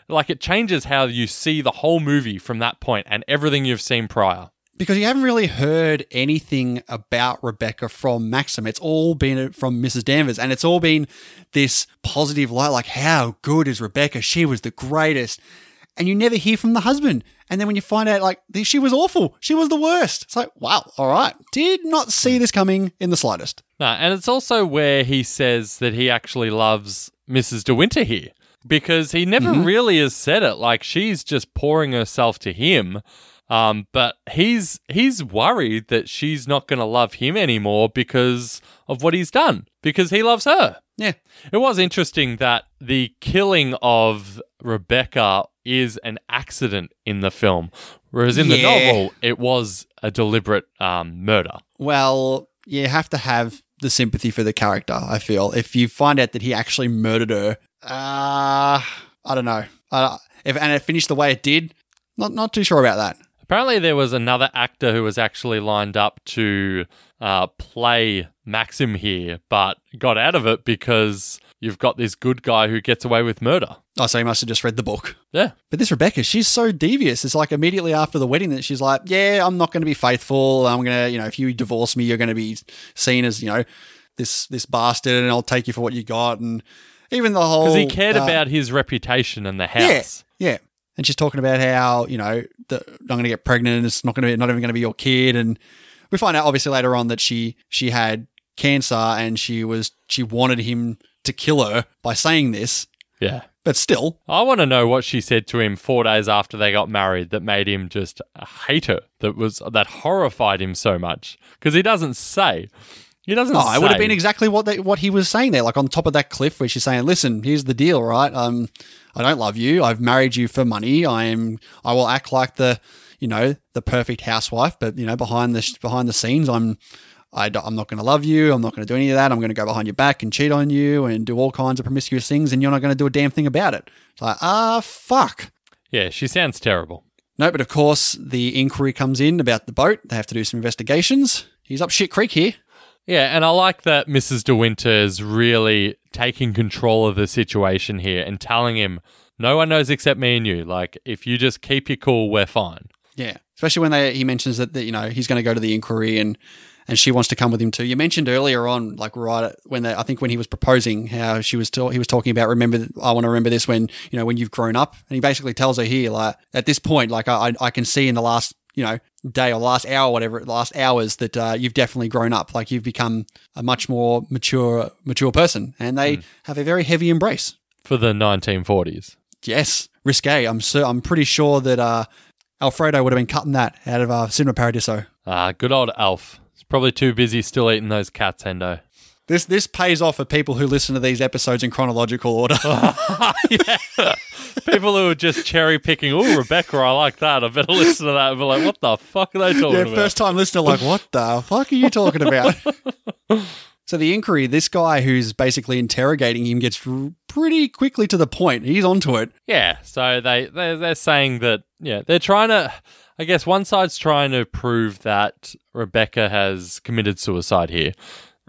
like it changes how you see the whole movie from that point and everything you've seen prior. Because you haven't really heard anything about Rebecca from Maxim. It's all been from Mrs. Danvers, and it's all been this positive light, like how good is Rebecca? She was the greatest. And you never hear from the husband. And then when you find out, like, she was awful, she was the worst. It's like, wow, all right. Did not see this coming in the slightest. No, and it's also where he says that he actually loves Mrs. De Winter here because he never really has said it. Like she's just pouring herself to him, um, but he's he's worried that she's not going to love him anymore because of what he's done because he loves her. Yeah. It was interesting that the killing of Rebecca is an accident in the film, whereas in the novel it was a deliberate um, murder. Well, you have to have the sympathy for the character, I feel. If you find out that he actually murdered her, uh, I don't know. Uh, if And it finished the way it did, not, not too sure about that. Apparently, there was another actor who was actually lined up to uh, play Maxim here, but got out of it because you've got this good guy who gets away with murder. Oh, so he must have just read the book. Yeah. But this Rebecca, she's so devious. It's like immediately after the wedding that she's like, "Yeah, I'm not going to be faithful. I'm gonna, you know, if you divorce me, you're going to be seen as, you know, this this bastard, and I'll take you for what you got." And even the whole Because he cared uh, about his reputation and the house. yeah. Yeah. And she's talking about how you know the, I'm going to get pregnant. and It's not going to be not even going to be your kid. And we find out obviously later on that she she had cancer and she was she wanted him to kill her by saying this. Yeah. But still, I want to know what she said to him four days after they got married that made him just hate her. That was that horrified him so much because he doesn't say. He doesn't. Oh, it would have been exactly what they, what he was saying there, like on top of that cliff where she's saying, "Listen, here's the deal, right? Um, I don't love you. I've married you for money. I am. I will act like the, you know, the perfect housewife, but you know, behind the behind the scenes, I'm, I, am not going to love you. I'm not going to do any of that. I'm going to go behind your back and cheat on you and do all kinds of promiscuous things, and you're not going to do a damn thing about it. It's like, ah, fuck. Yeah, she sounds terrible. No, but of course, the inquiry comes in about the boat. They have to do some investigations. He's up shit creek here. Yeah, and I like that Mrs. De Winter is really taking control of the situation here and telling him, no one knows except me and you. Like, if you just keep your cool, we're fine. Yeah, especially when they he mentions that, that you know he's going to go to the inquiry and and she wants to come with him too. You mentioned earlier on, like right when they, I think when he was proposing, how she was ta- he was talking about remember I want to remember this when you know when you've grown up, and he basically tells her here like at this point, like I I can see in the last you know day or last hour, whatever, last hours that uh, you've definitely grown up, like you've become a much more mature mature person, and they have a very heavy embrace. For the 1940s. Yes, risque. I'm so I'm pretty sure that uh, Alfredo would have been cutting that out of uh, Cinema Paradiso. Ah, good old Alf. He's probably too busy still eating those cats, Hendo. This this pays off for people who listen to these episodes in chronological order. yeah. People who are just cherry picking, oh, Rebecca, I like that. I better listen to that and be like, what the fuck are they talking yeah, about? first time listener, like, what the fuck are you talking about? so the inquiry, this guy who's basically interrogating him gets r- pretty quickly to the point. He's onto it. Yeah, so they they're, they're saying that yeah they're trying to. I guess one side's trying to prove that Rebecca has committed suicide here,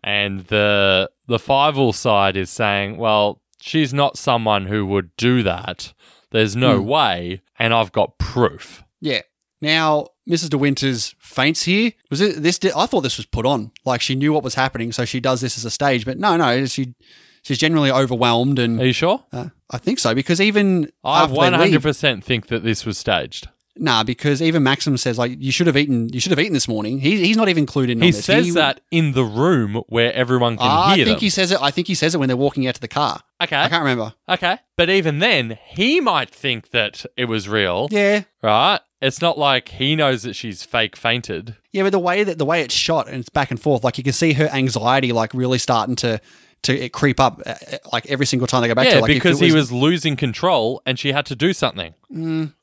and the the Favell side is saying, well, she's not someone who would do that. There's no way, and I've got proof. Yeah. Now, Mrs. De Winters faints here. Was it this? I thought this was put on. Like she knew what was happening, so she does this as a stage. But no, no, she she's generally overwhelmed, And Are you sure? uh, I think so because even I they leave- 100% think that this was staged. Nah, because even Maxim says like you should have eaten. You should have eaten this morning. He, he's not even included in He on this. says that in the room where everyone can ah, I hear think them. he says it. I think he says it when they're walking out to the car. Okay, I can't remember. Okay. But even then, he might think that it was real, Yeah, right? It's not like he knows that she's fake fainted. yeah, but the way that the way it's shot and it's back and forth, like you can see her anxiety like really starting to to creep up, uh, uh, like every single time they go back to. yeah, her. Like if because it he was losing control and she had to do something.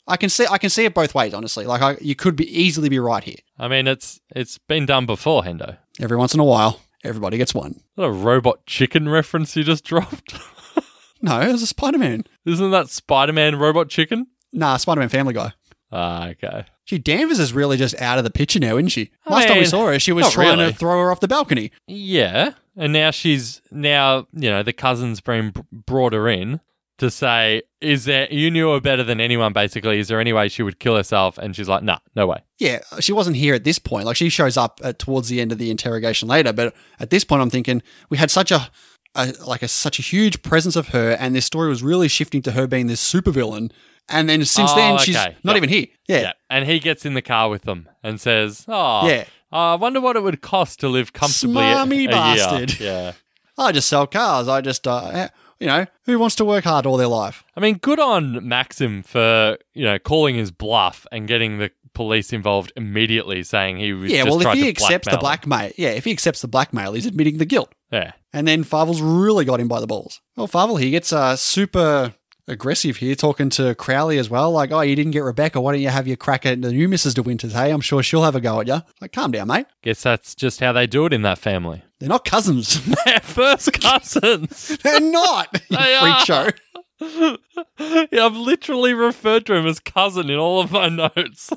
I can see. I can see it both ways. Honestly, like I, you could be easily be right here. I mean, it's it's been done before, Hendo. Every once in a while, everybody gets one. Is that a robot chicken reference you just dropped? No, it was a Spider Man. Isn't that Spider Man robot chicken? Nah, Spider Man Family Guy. Ah, okay. Gee, Danvers is really just out of the picture now, isn't she? I Last time we saw her, she was trying really. to throw her off the balcony. Yeah, and now she's now you know the cousin's been brought her in to say, is there you knew her better than anyone? Basically, is there any way she would kill herself? And she's like, nah, no way. Yeah, she wasn't here at this point. Like she shows up at, towards the end of the interrogation later, but at this point, I'm thinking we had such a, a like a such a huge presence of her, and this story was really shifting to her being this supervillain. And then since Oh, then, she's okay. not Yep. even here. Yeah, and he gets in the car with them and says, oh, Yeah. I wonder what it would cost to live comfortably. a- Smarmy a bastard. Year. Yeah. I just sell cars. I just, uh, you know, who wants to work hard all their life? I mean, good on Maxim for you know calling his bluff and getting the police involved immediately, saying he was Yeah, just well, if he accepts the blackmail blackmail, yeah, if he accepts the blackmail, he's admitting the guilt. Yeah. And then Favell's really got him by the balls. Well, Farvel, he gets a super aggressive here, talking to Crowley as well. Like, oh, you didn't get Rebecca. Why don't you have your crack at the new Mrs. De Winters? Hey, I'm sure she'll have a go at you. Like, calm down, mate. Guess that's just how they do it in that family. They're not cousins. They're first cousins. They're not. They freak show. yeah, I've literally referred to him as cousin in all of my notes.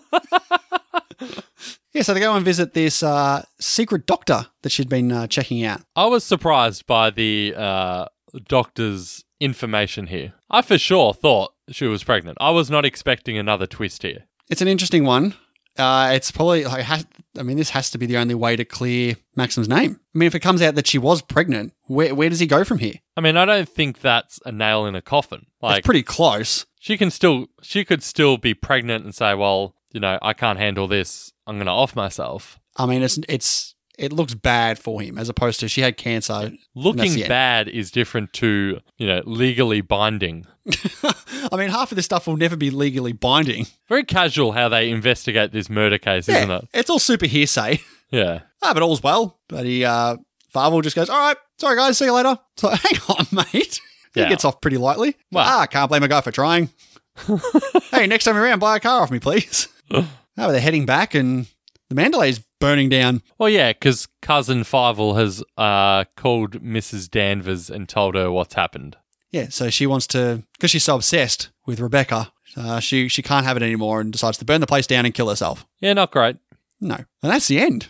Yeah, so they go and visit this uh, secret doctor that she'd been uh, checking out. I was surprised by the uh, doctor's information here. I for sure thought she was pregnant. I was not expecting another twist here. It's an interesting one. Uh, it's probably like, has, I mean, this has to be the only way to clear Maxim's name. I mean, if it comes out that she was pregnant, where, where does he go from here? I mean, I don't think that's a nail in a coffin. Like it's pretty close. she can still she could still be pregnant and say, "Well, you know, I can't handle this. I'm going to off myself." I mean, it's it's it looks bad for him as opposed to she had cancer. Looking bad is different to, you know, legally binding. I mean, half of this stuff will never be legally binding. Very casual how they investigate this murder case, isn't it? it's all super hearsay. Yeah. Ah, but all's well. But he, uh, Favell just goes, all right, sorry guys, see you later. So hang on, mate. He Yeah. gets off pretty lightly. Well- ah, can't blame a guy for trying. hey, next time you around, buy a car off me, please. oh, they're heading back and the Manderley's burning down. Well, yeah, because cousin Favell has uh, called Mrs. Danvers and told her what's happened. Yeah, so she wants to, because she's so obsessed with Rebecca, uh, she, she can't have it anymore and decides to burn the place down and kill herself. Yeah, not great. No. And that's the end.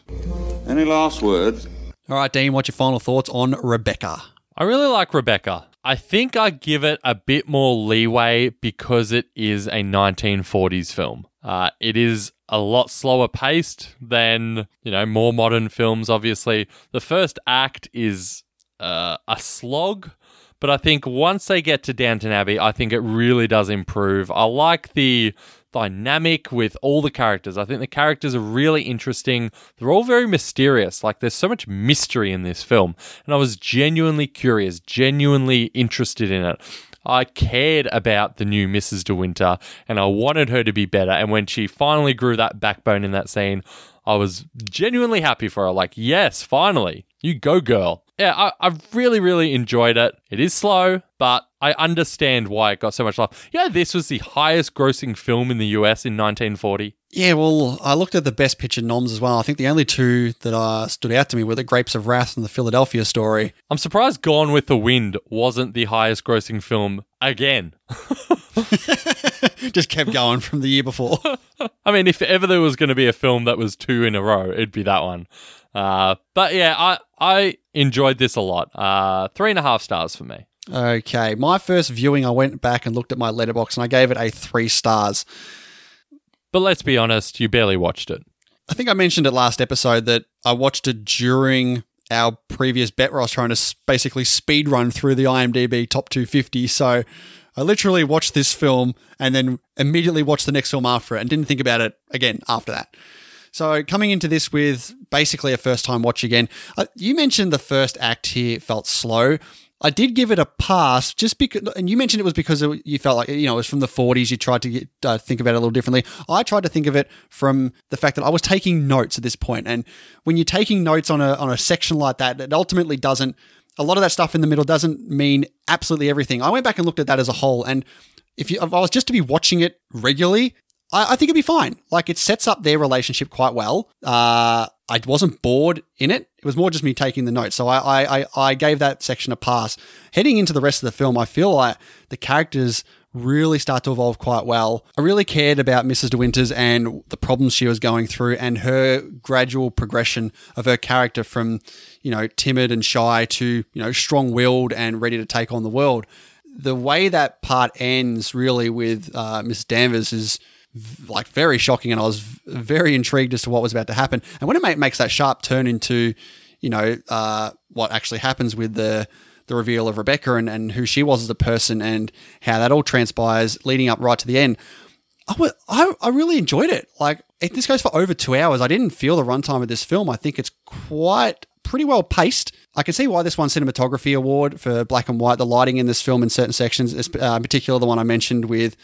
Any last words? All right, Dean, what's your final thoughts on Rebecca? I really like Rebecca. I think I give it a bit more leeway because it is a 1940s film. Uh, it is a lot slower paced than, you know, more modern films, obviously. The first act is uh, a slog, but I think once they get to Downton Abbey, I think it really does improve. I like the dynamic with all the characters. I think the characters are really interesting. They're all very mysterious. Like there's so much mystery in this film, and I was genuinely curious, genuinely interested in it. I cared about the new Mrs. De Winter and I wanted her to be better. And when she finally grew that backbone in that scene, I was genuinely happy for her. Like, yes, finally, you go, girl. Yeah, I, I really, really enjoyed it. It is slow, but I understand why it got so much love. Yeah, this was the highest grossing film in the US in 1940. Yeah, well, I looked at the best picture noms as well. I think the only two that uh, stood out to me were the Grapes of Wrath and the Philadelphia story. I'm surprised Gone with the Wind wasn't the highest grossing film again. Just kept going from the year before. I mean, if ever there was going to be a film that was two in a row, it'd be that one. Uh, but yeah, I I enjoyed this a lot. Uh, three and a half stars for me. okay, my first viewing, I went back and looked at my Letterboxd and I gave it a three stars. But let's be honest, you barely watched it. I think I mentioned it last episode that I watched it during our previous bet where I was trying to basically speed run through the IMDb top 250. So I literally watched this film and then immediately watched the next film after it and didn't think about it again after that. So coming into this with basically a first time watch again, uh, you mentioned the first act here felt slow. I did give it a pass just because, and you mentioned it was because you felt like, you know, it was from the 40s. You tried to get, uh, think about it a little differently. I tried to think of it from the fact that I was taking notes at this point. And when you're taking notes on a, on a section like that, it ultimately doesn't, a lot of that stuff in the middle doesn't mean absolutely everything. I went back and looked at that as a whole. And if, you, if I was just to be watching it regularly, I, I think it'd be fine. Like it sets up their relationship quite well. Uh, I wasn't bored in it. It was more just me taking the notes. So I, I, I, gave that section a pass. Heading into the rest of the film, I feel like the characters really start to evolve quite well. I really cared about Mrs. De Winters and the problems she was going through and her gradual progression of her character from, you know, timid and shy to, you know, strong-willed and ready to take on the world. The way that part ends really with uh, Mrs. Danvers is like very shocking and I was very intrigued as to what was about to happen. And when it make, makes that sharp turn into, you know, uh, what actually happens with the the reveal of Rebecca and, and who she was as a person and how that all transpires leading up right to the end, I, w- I, I really enjoyed it. Like it, this goes for over two hours. I didn't feel the runtime of this film. I think it's quite pretty well paced. I can see why this won cinematography award for black and white. The lighting in this film in certain sections, uh, in particular the one I mentioned with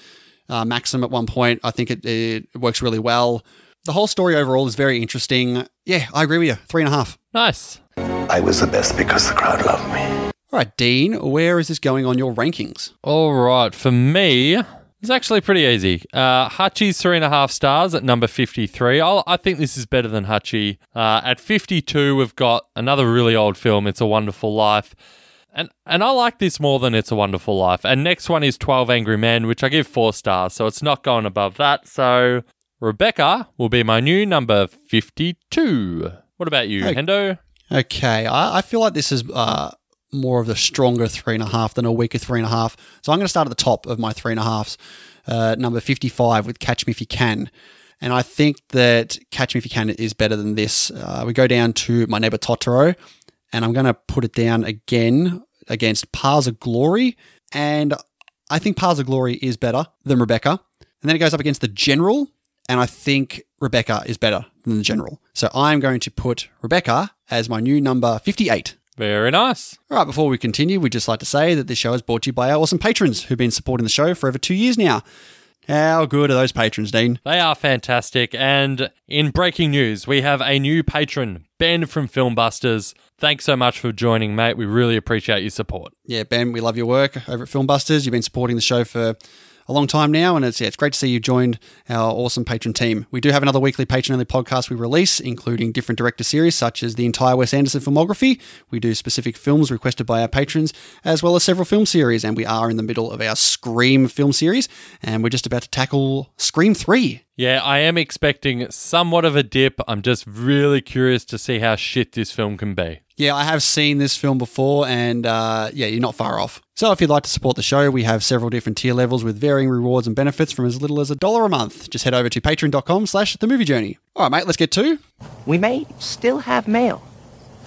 uh, Maxim at one point. I think it, it works really well. The whole story overall is very interesting. Yeah, I agree with you. Three and a half. Nice. I was the best because the crowd loved me. All right, Dean, where is this going on your rankings? All right. For me, it's actually pretty easy. Uh, Hachi's three and a half stars at number 53. I'll, I think this is better than Hachi. Uh, at 52, we've got another really old film, It's a Wonderful Life. And and I like this more than It's a Wonderful Life. And next one is 12 Angry Men, which I give four stars, so it's not going above that. So Rebecca will be my new number 52. What about you, Hey. Hendo? Okay, I, I feel like this is uh, more of the stronger three and a half than a weaker three and a half. So I'm going to start at the top of my three and a halves, uh, number 55 with Catch Me If You Can. And I think that Catch Me If You Can is better than this. Uh, we go down to My Neighbor Totoro, and I'm going to put it down again against Paths of Glory. And I think Paths of Glory is better than Rebecca. And then it goes up against The General, and I think Rebecca is better than The General. So I'm going to put Rebecca as my new number 58. Very nice. All right, before we continue, we'd just like to say that this show is brought to you by our awesome patrons who've been supporting the show for over two years now. How good are those patrons, Dean? They are fantastic. And in breaking news, we have a new patron, Ben from Filmbusters. Thanks so much for joining, mate. We really appreciate your support. Yeah, Ben, we love your work over at Filmbusters. You've been supporting the show for a long time now, and it's yeah, it's great to see you joined our awesome patron team. We do have another weekly patron only podcast we release, including different director series such as the entire Wes Anderson filmography. We do specific films requested by our patrons, as well as several film series, and we are in the middle of our Scream film series, and we're just about to tackle Scream 3. Yeah, I am expecting somewhat of a dip. I'm just really curious to see how shit this film can be. Yeah, I have seen this film before, and uh, yeah, you're not far off. So, if you'd like to support the show, we have several different tier levels with varying rewards and benefits from as little as a dollar a month. Just head over to patreon.com slash the movie journey. All right, mate, let's get to. We may still have mail.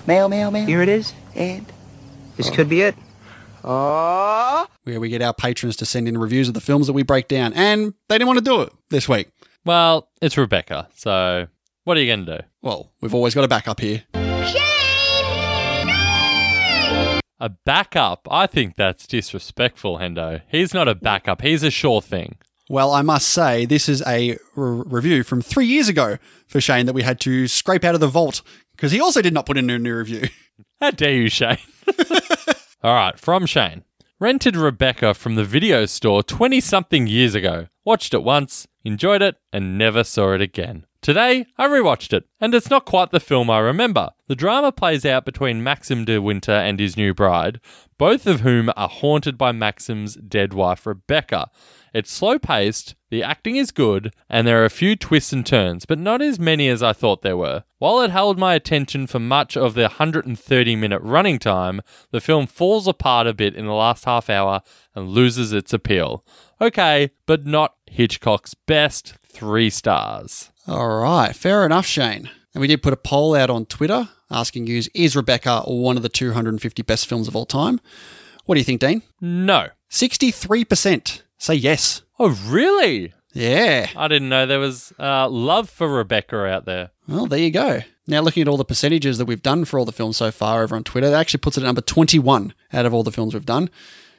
Mail, mail, mail. Here it is. And This could be it. Oh. where we get our patrons to send in reviews of the films that we break down, and they didn't want to do it this week. Well, it's Rebecca, so what are you going to do? Well, we've always got a backup here. A backup? I think that's disrespectful, Hendo. He's not a backup, he's a sure thing. Well, I must say, this is a re- review from three years ago for Shane that we had to scrape out of the vault because he also did not put in a new review. How dare you, Shane? All right, from Shane. Rented Rebecca from the video store 20 something years ago. Watched it once, enjoyed it, and never saw it again. Today, I rewatched it, and it's not quite the film I remember. The drama plays out between Maxim de Winter and his new bride, both of whom are haunted by Maxim's dead wife Rebecca. It's slow paced, the acting is good, and there are a few twists and turns, but not as many as I thought there were. While it held my attention for much of the 130 minute running time, the film falls apart a bit in the last half hour and loses its appeal. Okay, but not Hitchcock's best three stars. All right, fair enough, Shane. And we did put a poll out on Twitter asking you, is Rebecca one of the 250 best films of all time? What do you think, Dean? No. 63% say yes. Oh, really? Yeah. I didn't know there was uh, love for Rebecca out there. Well, there you go. Now, looking at all the percentages that we've done for all the films so far over on Twitter, that actually puts it at number 21 out of all the films we've done.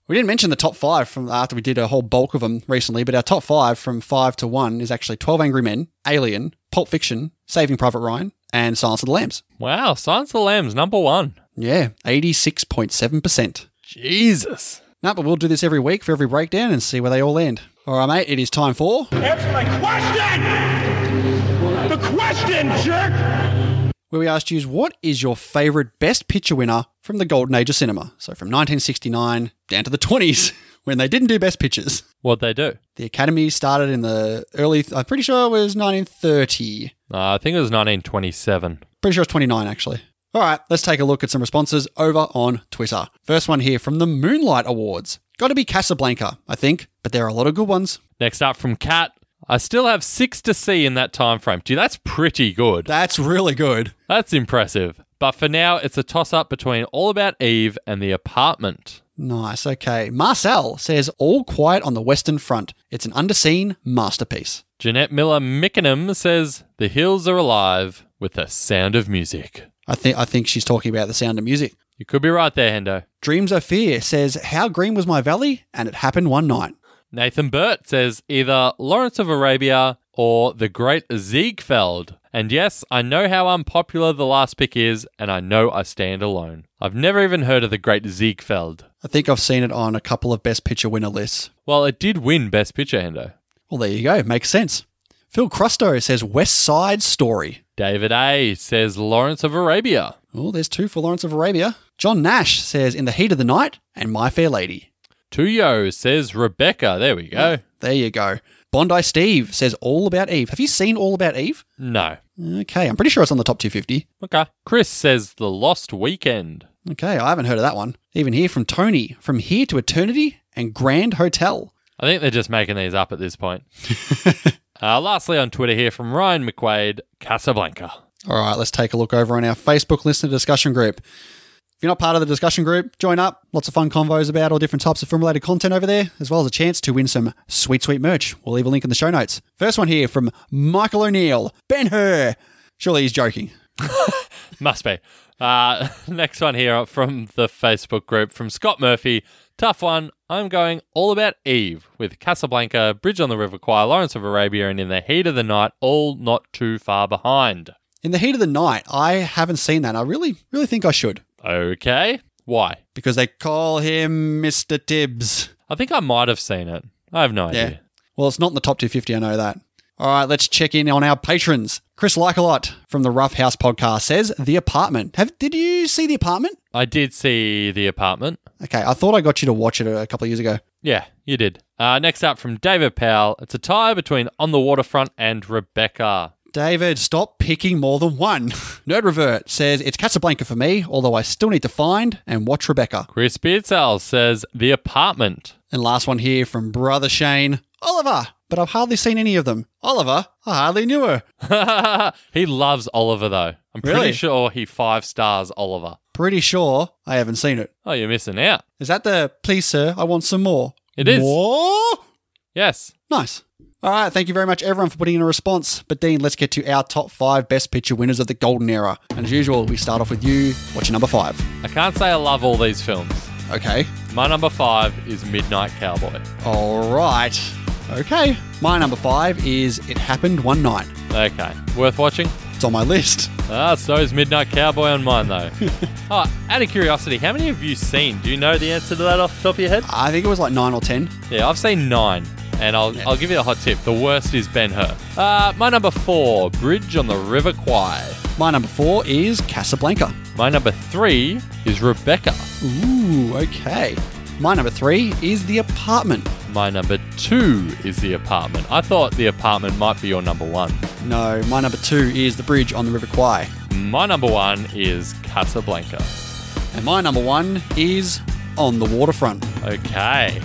We didn't mention the top five from after we did a whole bulk of them recently, but our top five from five to one is actually 12 Angry Men, Alien, Pulp Fiction, Saving Private Ryan, and Silence of the Lambs. Wow, Silence of the Lambs, number one. Yeah, 86.7%. Jesus. No, but we'll do this every week for every breakdown and see where they all end. All right, mate, it is time for Answer my question! The question, jerk! Where we asked you what is your favourite Best Picture winner from the golden age of cinema? So from 1969 down to the 20s when they didn't do Best Pictures. What'd they do? The Academy started in the early, I'm pretty sure it was 1930. Uh, I think it was 1927. Pretty sure it's 29 actually. All right, let's take a look at some responses over on Twitter. First one here from the Moonlight Awards. Got to be Casablanca, I think, but there are a lot of good ones. Next up from Kat. I still have six to see in that time frame. Gee, that's pretty good. That's really good. That's impressive. But for now, it's a toss up between All About Eve and The Apartment. Nice, okay. Marcel says All Quiet on the Western Front. It's an underseen masterpiece. Jeanette Miller Mickenham says The Hills Are Alive with the Sound of Music. I think I think she's talking about the sound of music. You could be right there, Hendo. Dreams of Fear says How Green Was My Valley? And it happened one night. Nathan Burt says either Lawrence of Arabia or The Great Ziegfeld. And yes, I know how unpopular the last pick is, and I know I stand alone. I've never even heard of The Great Ziegfeld. I think I've seen it on a couple of Best Picture winner lists. Well, it did win Best Picture, Hendo. Well, there you go. Makes sense. Phil Crusto says West Side Story. David A says Lawrence of Arabia. Oh, there's two for Lawrence of Arabia. John Nash says In the Heat of the Night and My Fair Lady. Tuyo says Rebecca. There we go. There you go. Bondi Steve says All About Eve. Have you seen All About Eve? No. Okay, I'm pretty sure it's on the top 250. Okay. Chris says The Lost Weekend. Okay, I haven't heard of that one. Even here from Tony, From Here to Eternity and Grand Hotel. I think they're just making these up at this point. uh, lastly, on Twitter here from Ryan McQuaid, Casablanca. All right, let's take a look over on our Facebook listener discussion group. If you're not part of the discussion group, join up. Lots of fun convos about all different types of film related content over there, as well as a chance to win some sweet, sweet merch. We'll leave a link in the show notes. First one here from Michael O'Neill. Ben Hur. Surely he's joking. Must be. Uh, next one here from the Facebook group from Scott Murphy. Tough one. I'm going all about Eve with Casablanca, Bridge on the River Kwai, Lawrence of Arabia, and In the Heat of the Night, all not too far behind. In the heat of the night, I haven't seen that. I really, really think I should Okay. Why? because they call him Mr. Tibbs. I think I might have seen it. I have no Yeah. idea. Well, it's not in the top 250, I know that. All right, let's check in on our patrons. Chris Likelot from the Rough House podcast says, The Apartment. Have Did you see The Apartment? I did see The Apartment. Okay, I thought I got you to watch it a couple of years ago. Yeah, you did. Uh, next up from David Powell. It's a tie between On the Waterfront and Rebecca. David, stop picking more than one. Nerd Revert says, It's Casablanca for me, although I still need to find and watch Rebecca. Chris Beardsell says The Apartment. And last one here from Brother Shane, Oliver. But I've hardly seen any of them. Oliver, I hardly knew her. he loves Oliver, though. I'm pretty Really? sure he five stars Oliver. Pretty sure I haven't seen it. Oh, you're missing out. Is that the please, sir? I want some more? It is. More? Yes. Nice. All right, thank you very much, everyone, for putting in a response. But Dean, let's get to our top five best picture winners of the golden era. And as usual, we start off with you. What's your number five? I can't say I love all these films. Okay. My number five is Midnight Cowboy. All right. Okay. My number five is It Happened One Night. Okay. Worth watching? It's on my list. Ah, so is Midnight Cowboy on mine, though. oh, out of curiosity, how many have you seen? Do you know the answer to that off the top of your head? I think it was like nine or ten. Yeah, I've seen nine. And I'll, I'll give you a hot tip. The worst is Ben Hur. Uh, my number four, Bridge on the River Kwai. My number four is Casablanca. My number three is Rebecca. Ooh, okay. My number three is The Apartment. My number two is The Apartment. I thought The Apartment might be your number one. No, my number two is The Bridge on the River Kwai. My number one is Casablanca. And my number one is On the Waterfront. Okay.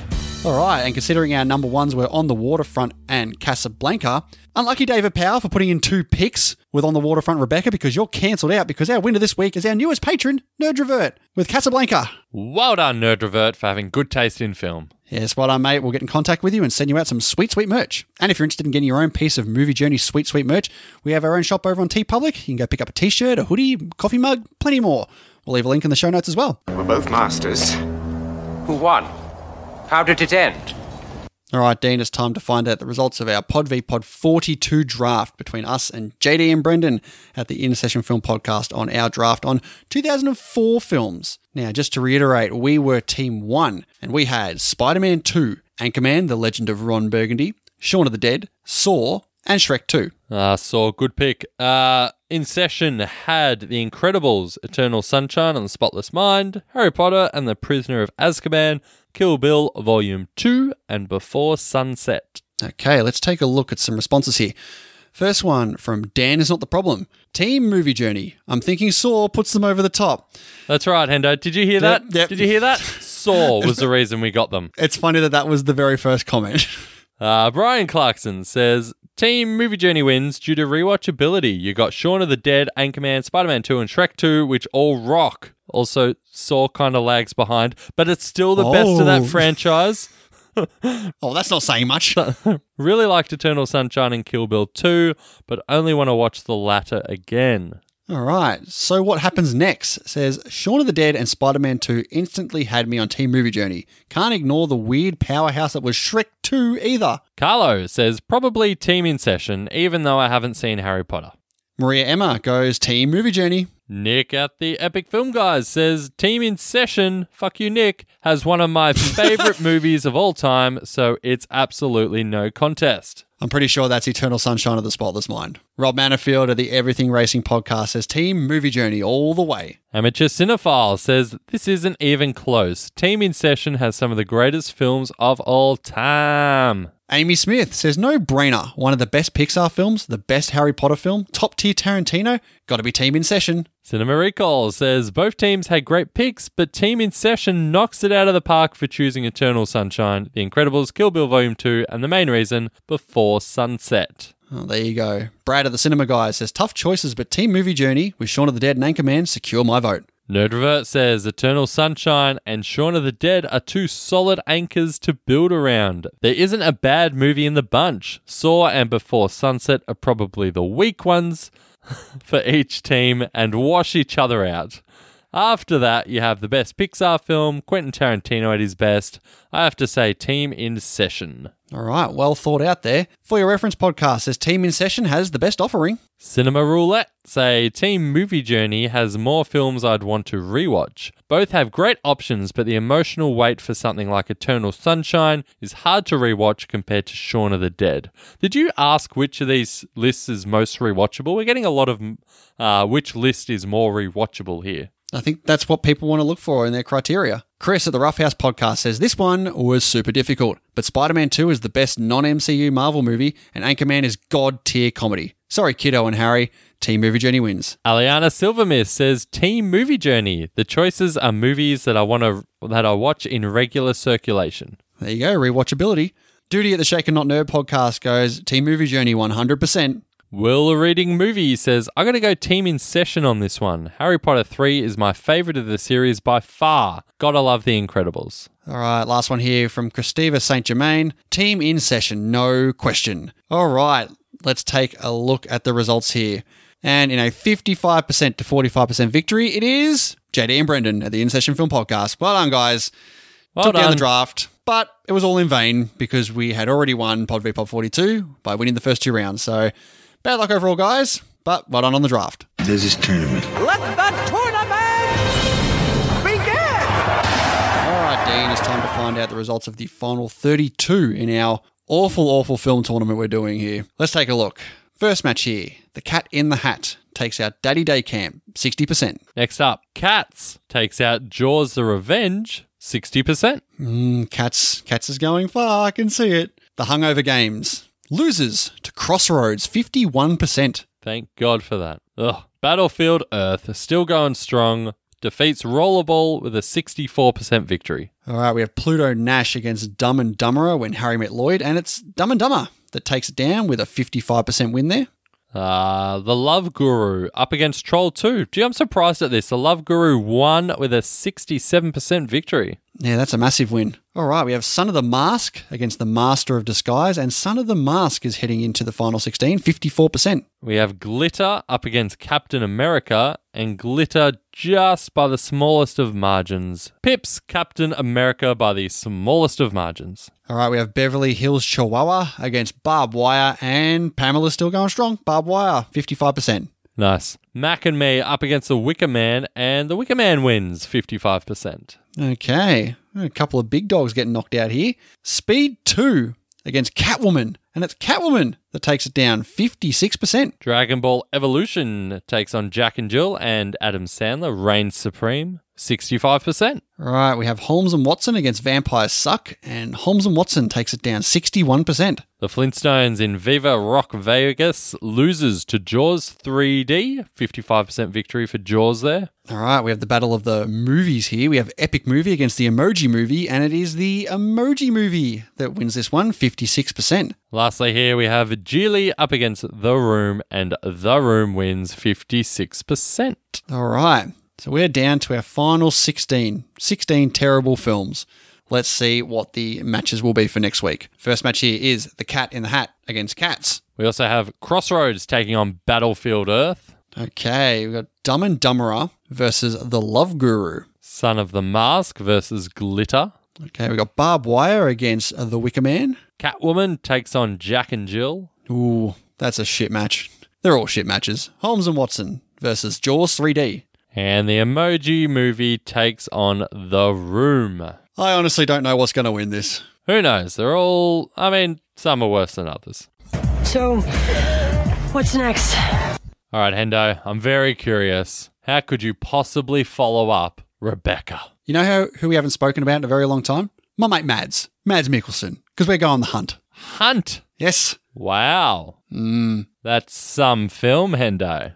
All right, and considering our number ones were On the Waterfront and Casablanca, unlucky David Power for putting in two picks with On the Waterfront Rebecca because you're cancelled out because our winner this week is our newest patron, Nerd Revert, with Casablanca. Well done, Nerd Revert, for having good taste in film. Yes, well done, mate. We'll get in contact with you and send you out some sweet, sweet merch. And if you're interested in getting your own piece of Movie Journey sweet, sweet merch, we have our own shop over on TeePublic. You can go pick up a t shirt, a hoodie, coffee mug, plenty more. We'll leave a link in the show notes as well. We're both masters. Who won? How did it end? All right, Dean, it's time to find out the results of our Pod v Pod 42 draft between us and JD and Brendan at the In Session Film Podcast on our draft on 2004 films. Now, just to reiterate, we were Team 1 and we had Spider Man 2, Anchorman, The Legend of Ron Burgundy, Shaun of the Dead, Saw, and Shrek 2. Uh, Saw, good pick. Uh, in session had The Incredibles, Eternal Sunshine and the Spotless Mind, Harry Potter and the Prisoner of Azkaban, Kill Bill Volume 2, and Before Sunset. Okay, let's take a look at some responses here. First one from Dan is not the problem. Team movie journey. I'm thinking Saw puts them over the top. That's right, Hendo. Did you hear that? yep. Did you hear that? Saw was the reason we got them. It's funny that that was the very first comment. Uh, Brian Clarkson says Team Movie Journey wins due to rewatchability. You got Shaun of the Dead, Anchorman, Spider Man 2, and Shrek 2, which all rock. Also, Saw kind of lags behind, but it's still the best of that Oh. franchise. oh, that's not saying much. Really liked Eternal Sunshine and Kill Bill 2, but only want to watch the latter again. All right. So what happens next? Says Shaun of the Dead and Spider-Man 2 instantly had me on Team Movie Journey. Can't ignore the weird powerhouse that was Shrek 2 either. Carlo says probably Team in Session, even though I haven't seen Harry Potter. Maria Emma goes Team Movie Journey. Nick at the Epic Film Guys says Team in Session, fuck you, Nick, has one of my favorite movies of all time, so it's absolutely no contest. I'm pretty sure that's Eternal Sunshine of the Spotless Mind. Rob Manifield of the Everything Racing podcast says Team Movie Journey all the way. Amateur Cinephile says this isn't even close. Team in Session has some of the greatest films of all time. Amy Smith says no brainer. One of the best Pixar films, the best Harry Potter film, top tier Tarantino. Got to be Team in Session. Cinema Recall says both teams had great picks, but Team in Session knocks it out of the park for choosing Eternal Sunshine, The Incredibles, Kill Bill Volume 2, and the main reason, Before Sunset. Oh, there you go. Brad of the Cinema Guy says tough choices, but Team Movie Journey with Shaun of the Dead and Anchorman secure my vote. Nerd Revert says Eternal Sunshine and Shaun of the Dead are two solid anchors to build around. There isn't a bad movie in the bunch. Saw and Before Sunset are probably the weak ones for each team and wash each other out. After that, you have the best Pixar film, Quentin Tarantino at his best. I have to say, Team in Session. All right, well thought out there. For your reference podcast, says Team in Session has the best offering. Cinema Roulette say Team Movie Journey has more films I'd want to rewatch. Both have great options, but the emotional weight for something like Eternal Sunshine is hard to rewatch compared to Shaun of the Dead. Did you ask which of these lists is most rewatchable? We're getting a lot of uh, which list is more rewatchable here. I think that's what people want to look for in their criteria. Chris at the Roughhouse podcast says this one was super difficult, but Spider Man 2 is the best non MCU Marvel movie, and Anchorman is god tier comedy. Sorry, Kiddo and Harry. Team Movie Journey wins. Aliana Silvermist says Team Movie Journey. The choices are movies that I want to that I watch in regular circulation. There you go, rewatchability. Duty at the Shake and Not Nerd podcast goes Team Movie Journey 100%. Will Reading Movie says, I gotta go team in session on this one. Harry Potter 3 is my favorite of the series by far. Gotta love The Incredibles. All right, last one here from Christiva St. Germain. Team in session, no question. All right, let's take a look at the results here. And in a 55% to 45% victory, it is JD and Brendan at the In Session Film Podcast. Well done, guys. Well Took down done. the draft, but it was all in vain because we had already won Pod v Pod 42 by winning the first two rounds. So bad luck overall, guys, but well done on the draft. There's this tournament. Let the tournament begin! All right, Dean, it's time to find out the results of the final 32 in our awful, awful film tournament we're doing here. Let's take a look. First match here The Cat in the Hat takes out Daddy Day Camp, 60%. Next up, Cats takes out Jaws the Revenge, 60%. Mm, Cats, Cats is going far, I can see it. The Hungover Games. Losers to Crossroads, 51%. Thank God for that. Ugh. Battlefield Earth, still going strong, defeats Rollerball with a 64% victory. All right, we have Pluto Nash against Dumb and Dumberer when Harry met Lloyd, and it's Dumb and Dumber that takes it down with a 55% win there. Uh, the Love Guru up against Troll 2. Gee, I'm surprised at this. The Love Guru won with a 67% victory. Yeah, that's a massive win. All right, we have Son of the Mask against the Master of Disguise, and Son of the Mask is heading into the final 16, 54%. We have Glitter up against Captain America, and Glitter just by the smallest of margins. Pips Captain America by the smallest of margins. All right, we have Beverly Hills Chihuahua against Barb Wire, and Pamela's still going strong. Barb Wire, 55%. Nice. Mac and me up against the Wicker Man, and the Wicker Man wins 55%. Okay, a couple of big dogs getting knocked out here. Speed 2 against Catwoman, and it's Catwoman that takes it down 56%. Dragon Ball Evolution takes on Jack and Jill, and Adam Sandler reigns supreme 65%. All right, we have Holmes and Watson against Vampires Suck, and Holmes and Watson takes it down 61%. The Flintstones in Viva Rock Vegas loses to Jaws 3D. 55% victory for Jaws there. All right, we have the battle of the movies here. We have Epic Movie against the Emoji Movie, and it is the Emoji Movie that wins this one, 56%. Lastly, here we have Gigli up against The Room, and The Room wins 56%. All right, so we're down to our final 16. 16 terrible films. Let's see what the matches will be for next week. First match here is The Cat in the Hat against Cats. We also have Crossroads taking on Battlefield Earth, Okay, we've got Dumb and Dumberer versus The Love Guru. Son of the Mask versus Glitter. Okay, we've got Barbed Wire against The Wicker Man. Catwoman takes on Jack and Jill. Ooh, that's a shit match. They're all shit matches. Holmes and Watson versus Jaws 3D. And the Emoji Movie takes on The Room. I honestly don't know what's going to win this. Who knows? They're all, I mean, some are worse than others. So, what's next? All right, Hendo, I'm very curious. How could you possibly follow up Rebecca? You know how, who we haven't spoken about in a very long time? My mate Mads. Mads Mikkelsen. Because we're going on the hunt. Hunt. Yes, Wow. Mm. That's some film, Hendo.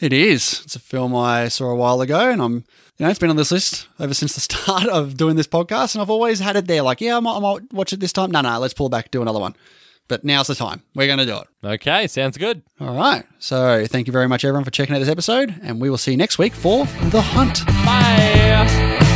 it is. It's a film I saw a while ago, and I'm, you know, it's been on this list ever since the start of doing this podcast, and I've always had it there. Like, yeah, I might, I might watch it this time. No, no, let's pull back, do another one. But now's the time. We're going to do it. Okay, sounds good. All right. So thank you very much, everyone, for checking out this episode, and we will see you next week for The Hunt. Bye.